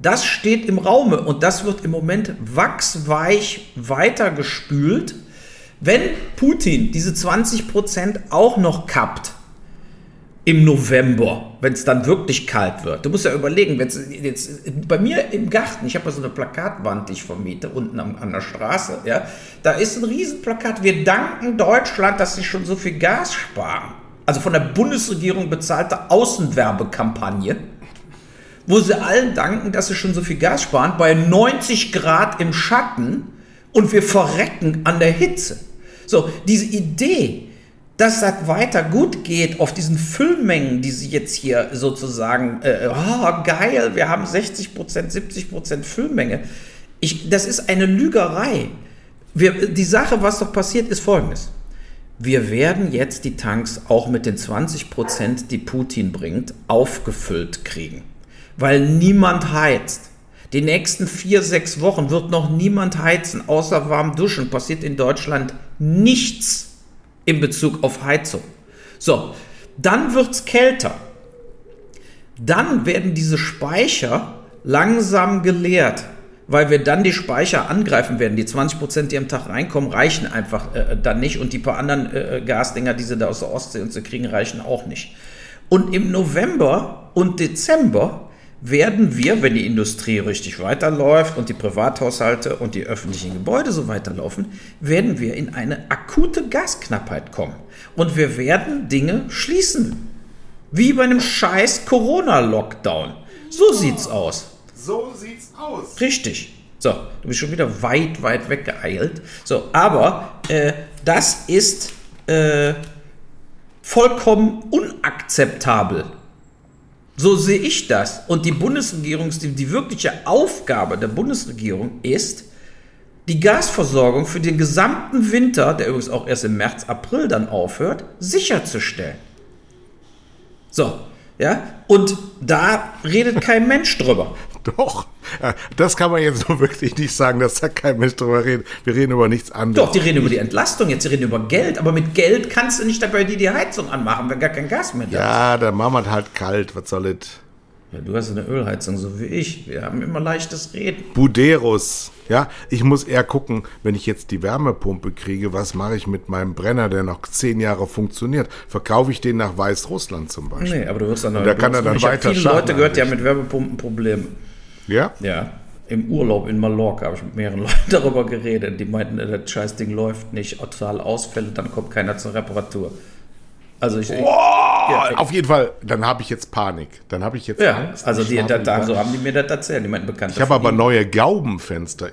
Das steht im Raume und das wird im Moment wachsweich weitergespült. Wenn Putin diese 20% auch noch kappt, im November, wenn es dann wirklich kalt wird. Du musst ja überlegen, wenn's jetzt bei mir im Garten, ich habe so eine Plakatwand, die ich vermiete, unten am, an der Straße, ja, da ist ein Riesenplakat. Wir danken Deutschland, dass sie schon so viel Gas sparen. Also von der Bundesregierung bezahlte Außenwerbekampagne, wo sie allen danken, dass sie schon so viel Gas sparen, bei 90 Grad im Schatten und wir verrecken an der Hitze. So, diese Idee, dass das weiter gut geht auf diesen Füllmengen, die sie jetzt hier sozusagen, äh, oh, geil, wir haben 60%, 70% Füllmenge. Ich, das ist eine Lügerei. Wir, die Sache, was doch passiert, ist folgendes. Wir werden jetzt die Tanks auch mit den 20%, die Putin bringt, aufgefüllt kriegen. Weil niemand heizt. Die nächsten vier, sechs Wochen wird noch niemand heizen, außer warm duschen. Passiert in Deutschland nichts in Bezug auf Heizung. So, dann wird es kälter. Dann werden diese Speicher langsam geleert, weil wir dann die Speicher angreifen werden. Die 20 Prozent, die am Tag reinkommen, reichen einfach äh, dann nicht und die paar anderen äh, Gasdinger, die sie da aus der Ostsee und so kriegen, reichen auch nicht. Und im November und Dezember werden wir, wenn die Industrie richtig weiterläuft und die Privathaushalte und die öffentlichen Gebäude so weiterlaufen, werden wir in eine akute Gasknappheit kommen. Und wir werden Dinge schließen. Wie bei einem scheiß Corona-Lockdown. So sieht's aus. So sieht's aus. Richtig. So, du bist schon wieder weit, weit weggeeilt. So, aber äh, das ist äh, vollkommen unakzeptabel. So sehe ich das. Und die Bundesregierung, die, die wirkliche Aufgabe der Bundesregierung ist, die Gasversorgung für den gesamten Winter, der übrigens auch erst im März, April dann aufhört, sicherzustellen. So, ja, und da redet kein Mensch drüber. Doch, das kann man jetzt so wirklich nicht sagen, dass da kein Mensch drüber redet. Wir reden über nichts anderes. Doch, die reden über die Entlastung, jetzt die reden über Geld, aber mit Geld kannst du nicht dabei die, die Heizung anmachen, wenn gar kein Gas mehr da ist. Ja, dann machen wir halt kalt, was soll es? Ja, du hast eine Ölheizung, so wie ich. Wir haben immer leichtes Reden. Buderus. Ja, ich muss eher gucken, wenn ich jetzt die Wärmepumpe kriege, was mache ich mit meinem Brenner, der noch zehn Jahre funktioniert? Verkaufe ich den nach Weißrussland zum Beispiel? Nee, aber du wirst dann da kann er dann ich weiter viele Leute gehört, die haben anrichten. mit Wärmepumpen Probleme. Ja? Ja. Im Urlaub in Mallorca habe ich mit mehreren Leuten darüber geredet. Die meinten, äh, das Scheißding läuft nicht, total Ausfälle, dann kommt keiner zur Reparatur. Also ich. ja, Auf jeden Fall, dann habe ich jetzt Panik. Dann habe ich jetzt ja, Angst. also die, da, da, so haben die mir das erzählt. Die meinten bekannt. Ich habe aber neue Gaubenfenster.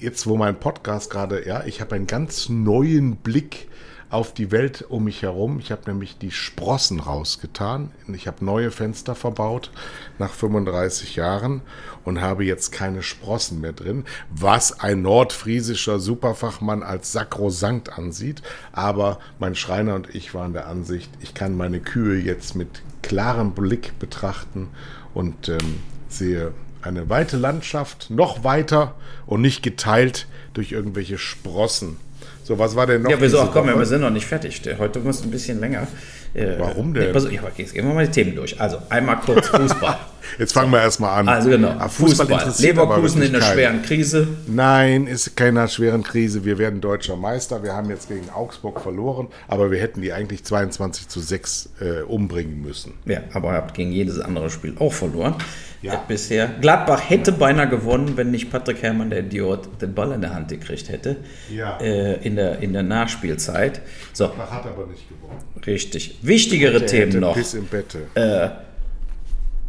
Jetzt, wo mein Podcast gerade, ja, ich habe einen ganz neuen Blick auf die Welt um mich herum. Ich habe nämlich die Sprossen rausgetan. Ich habe neue Fenster verbaut nach 35 Jahren und habe jetzt keine Sprossen mehr drin, was ein nordfriesischer Superfachmann als sakrosankt ansieht. Aber mein Schreiner und ich waren der Ansicht, ich kann meine Kühe jetzt mit klarem Blick betrachten und ähm, sehe eine weite Landschaft, noch weiter und nicht geteilt durch irgendwelche Sprossen. So, was war denn noch? Ja, wieso? Ach komm, Woche? wir sind noch nicht fertig. Heute muss ein bisschen länger. Äh, Warum denn? Nee, pass auf, ich, jetzt gehen wir mal die Themen durch. Also, einmal kurz Fußball. Jetzt fangen wir erstmal an. Also genau, Ah, Fußball. interessiert aber Leverkusen in einer schweren Krise. Nein, ist keiner schweren Krise. Wir werden deutscher Meister. Wir haben jetzt gegen Augsburg verloren, aber wir hätten die eigentlich 22 zu 6 äh, umbringen müssen. Ja, aber ihr habt gegen jedes andere Spiel auch verloren. Ja. Äh, Bisher. Gladbach hätte beinahe gewonnen, wenn nicht Patrick Herrmann, der Idiot, den Ball in der Hand gekriegt hätte. Ja. Äh, in, der, in der Nachspielzeit. So, Das hat aber nicht gewonnen. richtig. Wichtigere Themen noch. Piss im Bette.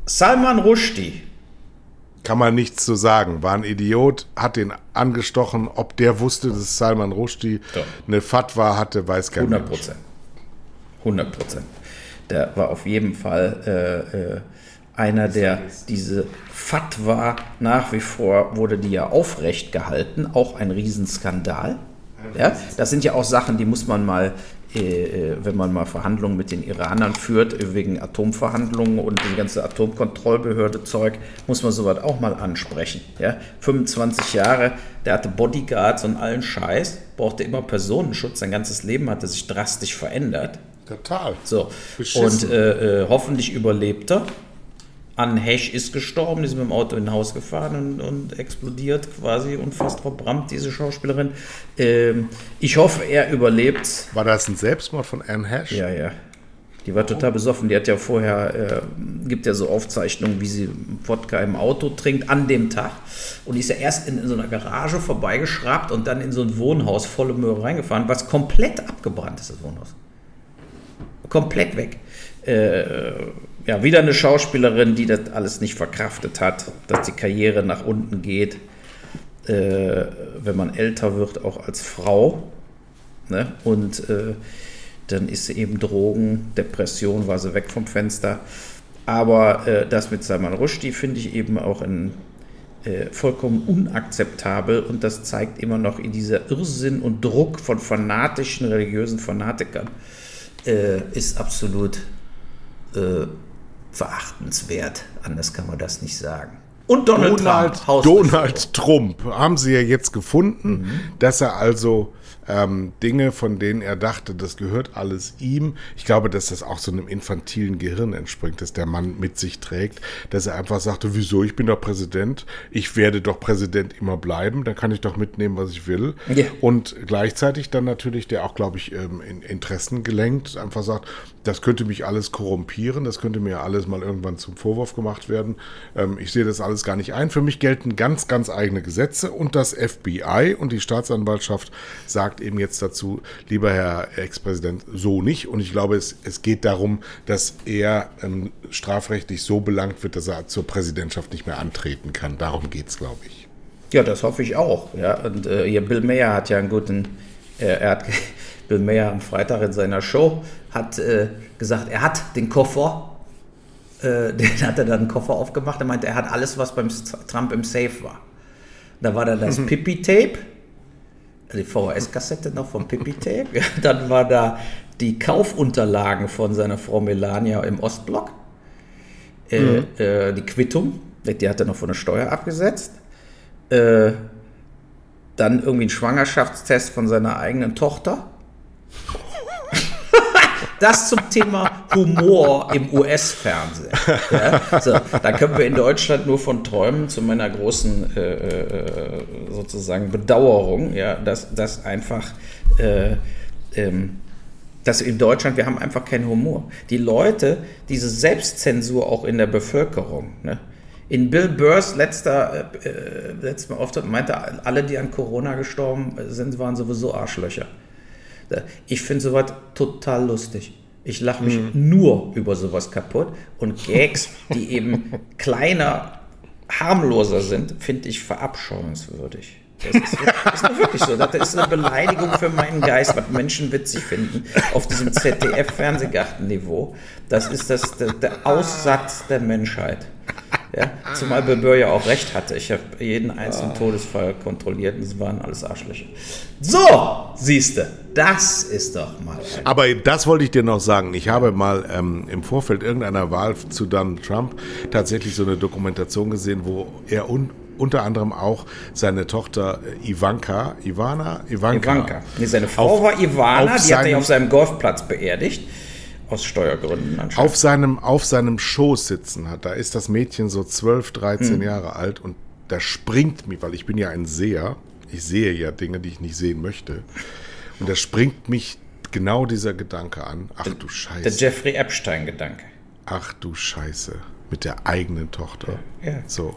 Salman Rushdie. Kann man nichts zu sagen. War ein Idiot, hat den angestochen. Ob der wusste, dass Salman Rushdie Doch. eine Fatwa hatte, weiß kein 100 Mensch. Prozent. 100 Prozent. Der war auf jeden Fall äh, äh, einer, der diese Fatwa nach wie vor wurde die ja aufrecht gehalten, auch ein Riesenskandal. Ja, das sind ja auch Sachen, die muss man mal, wenn man mal Verhandlungen mit den Iranern führt, äh, wegen Atomverhandlungen und die ganze Atomkontrollbehörde-Zeug, muss man sowas auch mal ansprechen. Ja? 25 Jahre, der hatte Bodyguards und allen Scheiß, brauchte immer Personenschutz, sein ganzes Leben hatte sich drastisch verändert. Total. So, Beschissen. und äh, äh, hoffentlich überlebt er. Anne Hesch ist gestorben, die ist mit dem Auto in ein Haus gefahren und, und explodiert quasi und fast verbrannt, diese Schauspielerin. Ähm, ich hoffe, er überlebt. War das ein Selbstmord von Anne Hash? Ja, ja. Die war total besoffen. Die hat ja vorher, äh, gibt ja so Aufzeichnungen, wie sie Wodka im Auto trinkt an dem Tag. Und die ist ja erst in, in so einer Garage vorbeigeschrabt und dann in so ein Wohnhaus volle Möhre reingefahren, was komplett abgebrannt ist, das Wohnhaus. Komplett weg. Äh, ja, wieder eine Schauspielerin, die das alles nicht verkraftet hat, dass die Karriere nach unten geht, äh, wenn man älter wird, auch als Frau. Ne? Und äh, dann ist sie eben Drogen, Depression, war sie weg vom Fenster. Aber äh, das mit Salman Rushdie finde ich eben auch ein, äh, vollkommen unakzeptabel und das zeigt immer noch in dieser Irrsinn und Druck von fanatischen religiösen Fanatikern äh, ist absolut äh, verachtenswert. Anders kann man das nicht sagen. Und Donald, Donald Trump. Donald Trump haben sie ja jetzt gefunden, mhm. dass er also ähm, Dinge, von denen er dachte, das gehört alles ihm. Ich glaube, dass das auch so einem infantilen Gehirn entspringt, dass der Mann mit sich trägt, dass er einfach sagte, wieso, ich bin doch Präsident, ich werde doch Präsident immer bleiben, dann kann ich doch mitnehmen, was ich will. Yeah. Und gleichzeitig dann natürlich, der auch, glaube ich, ähm, in Interessen gelenkt, einfach sagt, das könnte mich alles korrumpieren, das könnte mir alles mal irgendwann zum Vorwurf gemacht werden. Ähm, ich sehe das alles gar nicht ein. Für mich gelten ganz, ganz eigene Gesetze und das FBI und die Staatsanwaltschaft sagt eben jetzt dazu, lieber Herr Ex-Präsident, so nicht. Und ich glaube, es, es geht darum, dass er ähm, strafrechtlich so belangt wird, dass er zur Präsidentschaft nicht mehr antreten kann. Darum geht es, glaube ich. Ja, das hoffe ich auch. Ja, und äh, Bill Mayer hat ja einen guten, äh, er hat Bill Mayer am Freitag in seiner Show hat äh, gesagt, er hat den Koffer, äh, den hat er dann einen Koffer aufgemacht. Er meinte, er hat alles, was beim Trump im Safe war. Da war da das mhm. Pippi-Tape, die VHS-Kassette noch vom Pippi-Tape. dann war da die Kaufunterlagen von seiner Frau Melania im Ostblock. Äh, mhm. Äh, die Quittung, die hat er noch von der Steuer abgesetzt. Äh, dann irgendwie ein Schwangerschaftstest von seiner eigenen Tochter. Das zum Thema Humor im US-Fernsehen. Ja, so, da können wir in Deutschland nur von träumen, zu meiner großen äh, äh, sozusagen Bedauerung, ja, dass, dass einfach äh, ähm, dass in Deutschland, wir haben einfach keinen Humor. Die Leute, diese Selbstzensur auch in der Bevölkerung, ne? In Bill Burrs letzter, äh, äh letzten Auftritt meinte, alle, die an Corona gestorben sind, waren sowieso Arschlöcher. Ich finde sowas total lustig. Ich lache mich mhm. nur über sowas kaputt. Und Gags, die eben kleiner, harmloser sind, finde ich verabscheuungswürdig. Das ist, das ist wirklich so. Das ist eine Beleidigung für meinen Geist, was Menschen witzig finden auf diesem ZDF-Fernsehgartenniveau. Das ist das, der, der Aussatz der Menschheit. Ja? Zumal Bebeur ja auch recht hatte. Ich habe jeden einzelnen oh. Todesfall kontrolliert und es waren alles Arschlöcher. So, siehste, das ist doch mal. Aber das wollte ich dir noch sagen. Ich habe mal ähm, im Vorfeld irgendeiner Wahl zu Donald Trump tatsächlich so eine Dokumentation gesehen, wo er un unter anderem auch seine Tochter äh, Ivanka, Ivana, Ivanka. Ivanka. Nee, seine Frau war Ivana, die hat er auf seinem Golfplatz beerdigt. Aus Steuergründen anscheinend. Auf seinem, auf seinem Schoß sitzen hat. Da ist das Mädchen so 12, 13 mhm. Jahre alt und da springt mich, weil ich bin ja ein Seher. Ich sehe ja Dinge, die ich nicht sehen möchte. Und da springt mich genau dieser Gedanke an. Ach du Scheiße. Der Jeffrey Epstein-Gedanke. Ach du Scheiße. Mit der eigenen Tochter. Ja. So.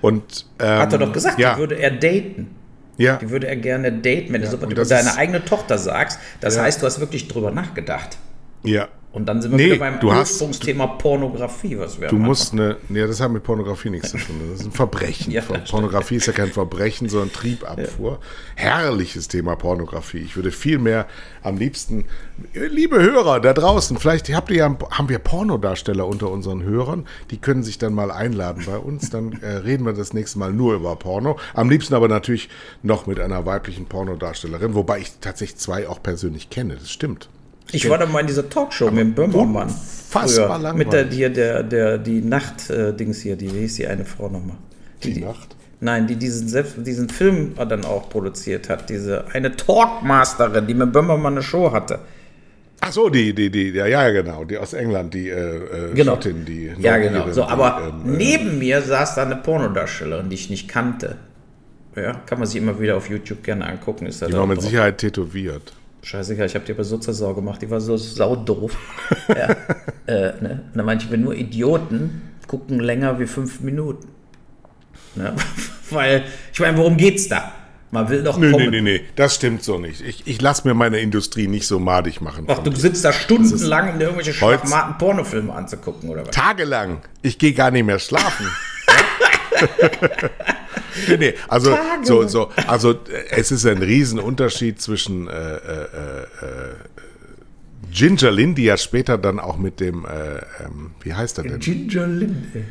Und, ähm, Hat er doch gesagt, ja. die würde er daten. Ja. Die würde er gerne daten, wenn ja, du so deine eigene Tochter sagst. Das ja. heißt, du hast wirklich drüber nachgedacht. Ja. Und dann sind wir nee, wieder beim Ursprungsthema Pornografie, was wir Du musst eine, nee, das hat mit Pornografie nichts zu tun. Das ist ein Verbrechen. ja, Pornografie ist ja kein Verbrechen, sondern Triebabfuhr. Ja. Herrliches Thema Pornografie. Ich würde viel mehr am liebsten, liebe Hörer da draußen, vielleicht habt ihr ja, haben wir Pornodarsteller unter unseren Hörern, die können sich dann mal einladen bei uns. Dann äh, reden wir das nächste Mal nur über Porno. Am liebsten aber natürlich noch mit einer weiblichen Pornodarstellerin, wobei ich tatsächlich zwei auch persönlich kenne. Das stimmt. Ich war da mal in dieser Talkshow mit dem Böhmermann. Fassbar langweilig. Mit der, die, der, der, die Nacht-Dings äh, hier, die, wie hieß die eine Frau nochmal? Die, die, Nacht? Nein, die diesen, selbst, diesen Film dann auch produziert hat. Diese eine Talkmasterin, die mit Böhmermann eine Show hatte. Ach so, die, die, die, ja, ja, genau, die aus England, die äh, äh genau. Schottin, die. Ja, genau. So, aber ähm, neben mir saß da eine Pornodarstellerin, die ich nicht kannte. Ja, kann man sich immer wieder auf YouTube gerne angucken. Ist die war mit Sicherheit tätowiert. Scheißegal, ich habe dir Besitzer Sau gemacht, die war so saudoof. ja. äh, ne? Und dann meinte ich, wenn nur Idioten gucken länger wie fünf Minuten. Ne? Weil, ich meine, worum geht's da? Man will doch Nee, nee, kommen. nee, nee, das stimmt so nicht. Ich, ich lasse mir meine Industrie nicht so madig machen. Ach, du sitzt da stundenlang in irgendwelche schlafmaten Pornofilme anzugucken, oder was? Tagelang. Ich gehe gar nicht mehr schlafen. nee, nee, also, so, so, also äh, es ist ein Riesenunterschied zwischen äh, äh, äh, Ginger Lynn, die ja später dann auch mit dem, äh, ähm, wie heißt er denn? Ginger Linde.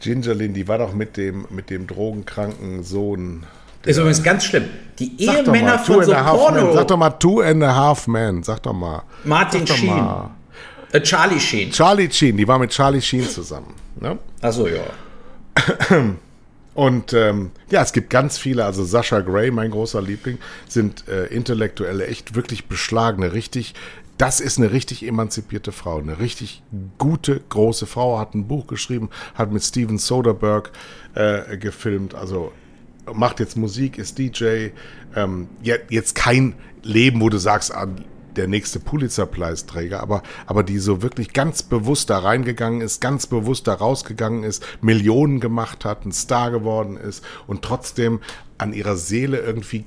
Ginger Lynn, die war doch mit dem, mit dem drogenkranken Sohn. Ist übrigens ganz schlimm. Die mal, Ehemänner Two von so. Porno. Sag doch mal Two and a Half Men. Sag doch mal. Martin Sag doch Sheen. mal. Äh, Charlie Sheen. Charlie Sheen, die war mit Charlie Sheen zusammen. Ne? Achso, ja. Und ähm, ja, es gibt ganz viele, also Sascha Gray, mein großer Liebling, sind äh, Intellektuelle, echt wirklich beschlagene, richtig, das ist eine richtig emanzipierte Frau, eine richtig gute, große Frau, hat ein Buch geschrieben, hat mit Steven Soderbergh äh, gefilmt, also macht jetzt Musik, ist DJ, ähm, jetzt kein Leben, wo du sagst, der nächste Pulitzer-Preisträger, aber, aber die so wirklich ganz bewusst da reingegangen ist, ganz bewusst da rausgegangen ist, Millionen gemacht hat, ein Star geworden ist und trotzdem an ihrer Seele irgendwie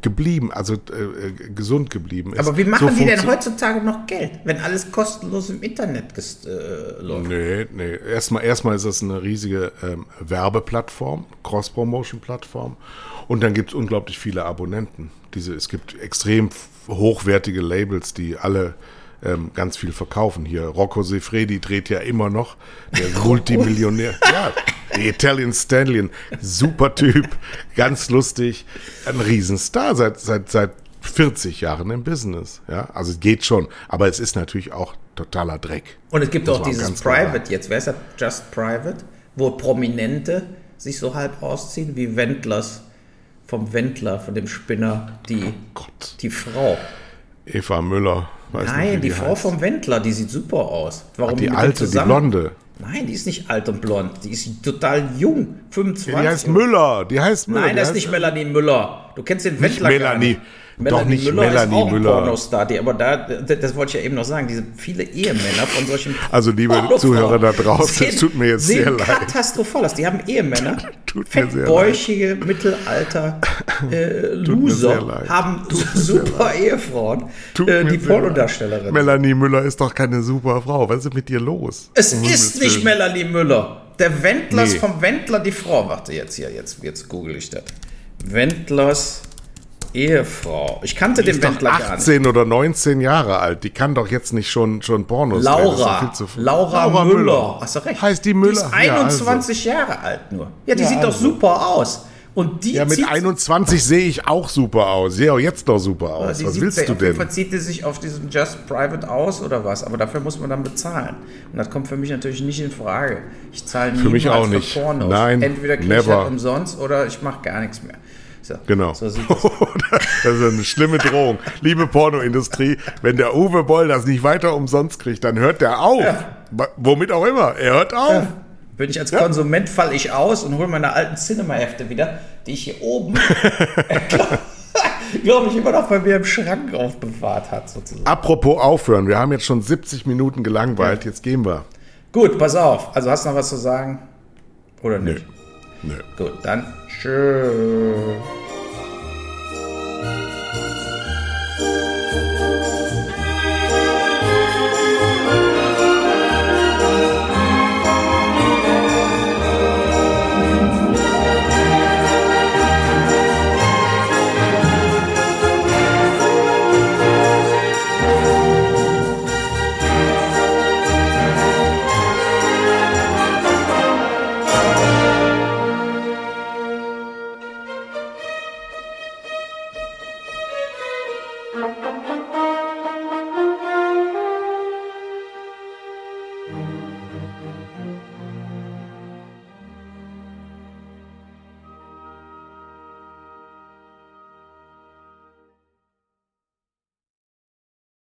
geblieben, also äh, äh, gesund geblieben ist. Aber wie machen So die denn heutzutage noch Geld, wenn alles kostenlos im Internet äh, läuft? Nee, nee. Erstmal, erstmal ist das eine riesige ähm, Werbeplattform, Cross-Promotion-Plattform. Und dann gibt es unglaublich viele Abonnenten. Diese, es gibt extrem hochwertige Labels, die alle ähm, ganz viel verkaufen. Hier, Rocco Sefredi dreht ja immer noch. Der Multimillionär. ja, der Italian Stallion. Super Typ, ganz lustig. Ein Riesenstar seit, seit, seit 40 Jahren im Business. Ja, also es geht schon. Aber es ist natürlich auch totaler Dreck. Und es gibt Muss auch dieses. Private jetzt, wer ist das? Just Private, wo Prominente sich so halb ausziehen wie Wendlers vom Wendler, von dem Spinner, die, Gott. die Frau. Eva Müller. Weiß nicht, Nein, die, Frau heißt. vom Wendler, die sieht super aus. Warum Die mit dem alte, die blonde. Nein, die ist nicht alt und blond. Die ist total jung, 25. Die heißt Müller. Die heißt Müller. Nein, die das ist nicht Melanie Müller. Du kennst den Nicht Wendler gar Melanie. nicht. Doch nicht Müller Melanie ist auch ein Müller. Pornostar, die, aber da, das, das wollte ich ja eben noch sagen, diese viele Ehemänner von solchen Also, liebe Pornofrauen Zuhörer da draußen, es tut mir jetzt sehr leid. katastrophal aus. Die haben Ehemänner, Tut mir sehr leid. fettbäuchige Mittelalter äh, Loser, haben super Ehefrauen, äh, die. Pornodarstellerin. Melanie Müller ist doch keine super Frau. Was ist mit dir los? Es Um ist nicht. Melanie Müller. Der Wendlers Nee. vom Wendler, die Frau. Warte jetzt hier, jetzt, jetzt google ich das. Wendlers Ehefrau. Ich kannte Die den ist doch Wendler nicht. 18 oder 19 Jahre alt. Die kann doch jetzt nicht schon, schon Pornos doch Laura. früh. Laura, Müller. Hast du recht. Heißt die Müller? Die ist Ja, also. 21 Jahre alt nur. Ja, die Ja, sieht doch also. super aus. Und die Ja, mit zieht 21 sehe ich auch super aus. Sehe auch jetzt noch super aus. Was willst du denn? Fall zieht die sich auf diesem Just Private aus oder was, aber dafür muss man dann bezahlen. Und das kommt für mich natürlich nicht in Frage. Ich zahle niemals mich auch nicht. für Pornos. Nein, Entweder kriege ich das umsonst oder ich mache gar nichts mehr. So, Genau. So das Das ist eine schlimme Drohung. Liebe Pornoindustrie, wenn der Uwe Boll das nicht weiter umsonst kriegt, dann hört der auf. Wa- Womit auch immer. Er hört auf. Bin ich als Konsument, falle ich aus und hole meine alten Cinema-Hefte wieder, die ich hier oben, glaube ich, immer noch bei mir im Schrank aufbewahrt hat, sozusagen. Apropos aufhören, wir haben jetzt schon 70 Minuten gelangweilt, jetzt gehen wir. Gut, pass auf. Also hast du noch was zu sagen? Oder nicht? Nö. Gut, dann tschüss.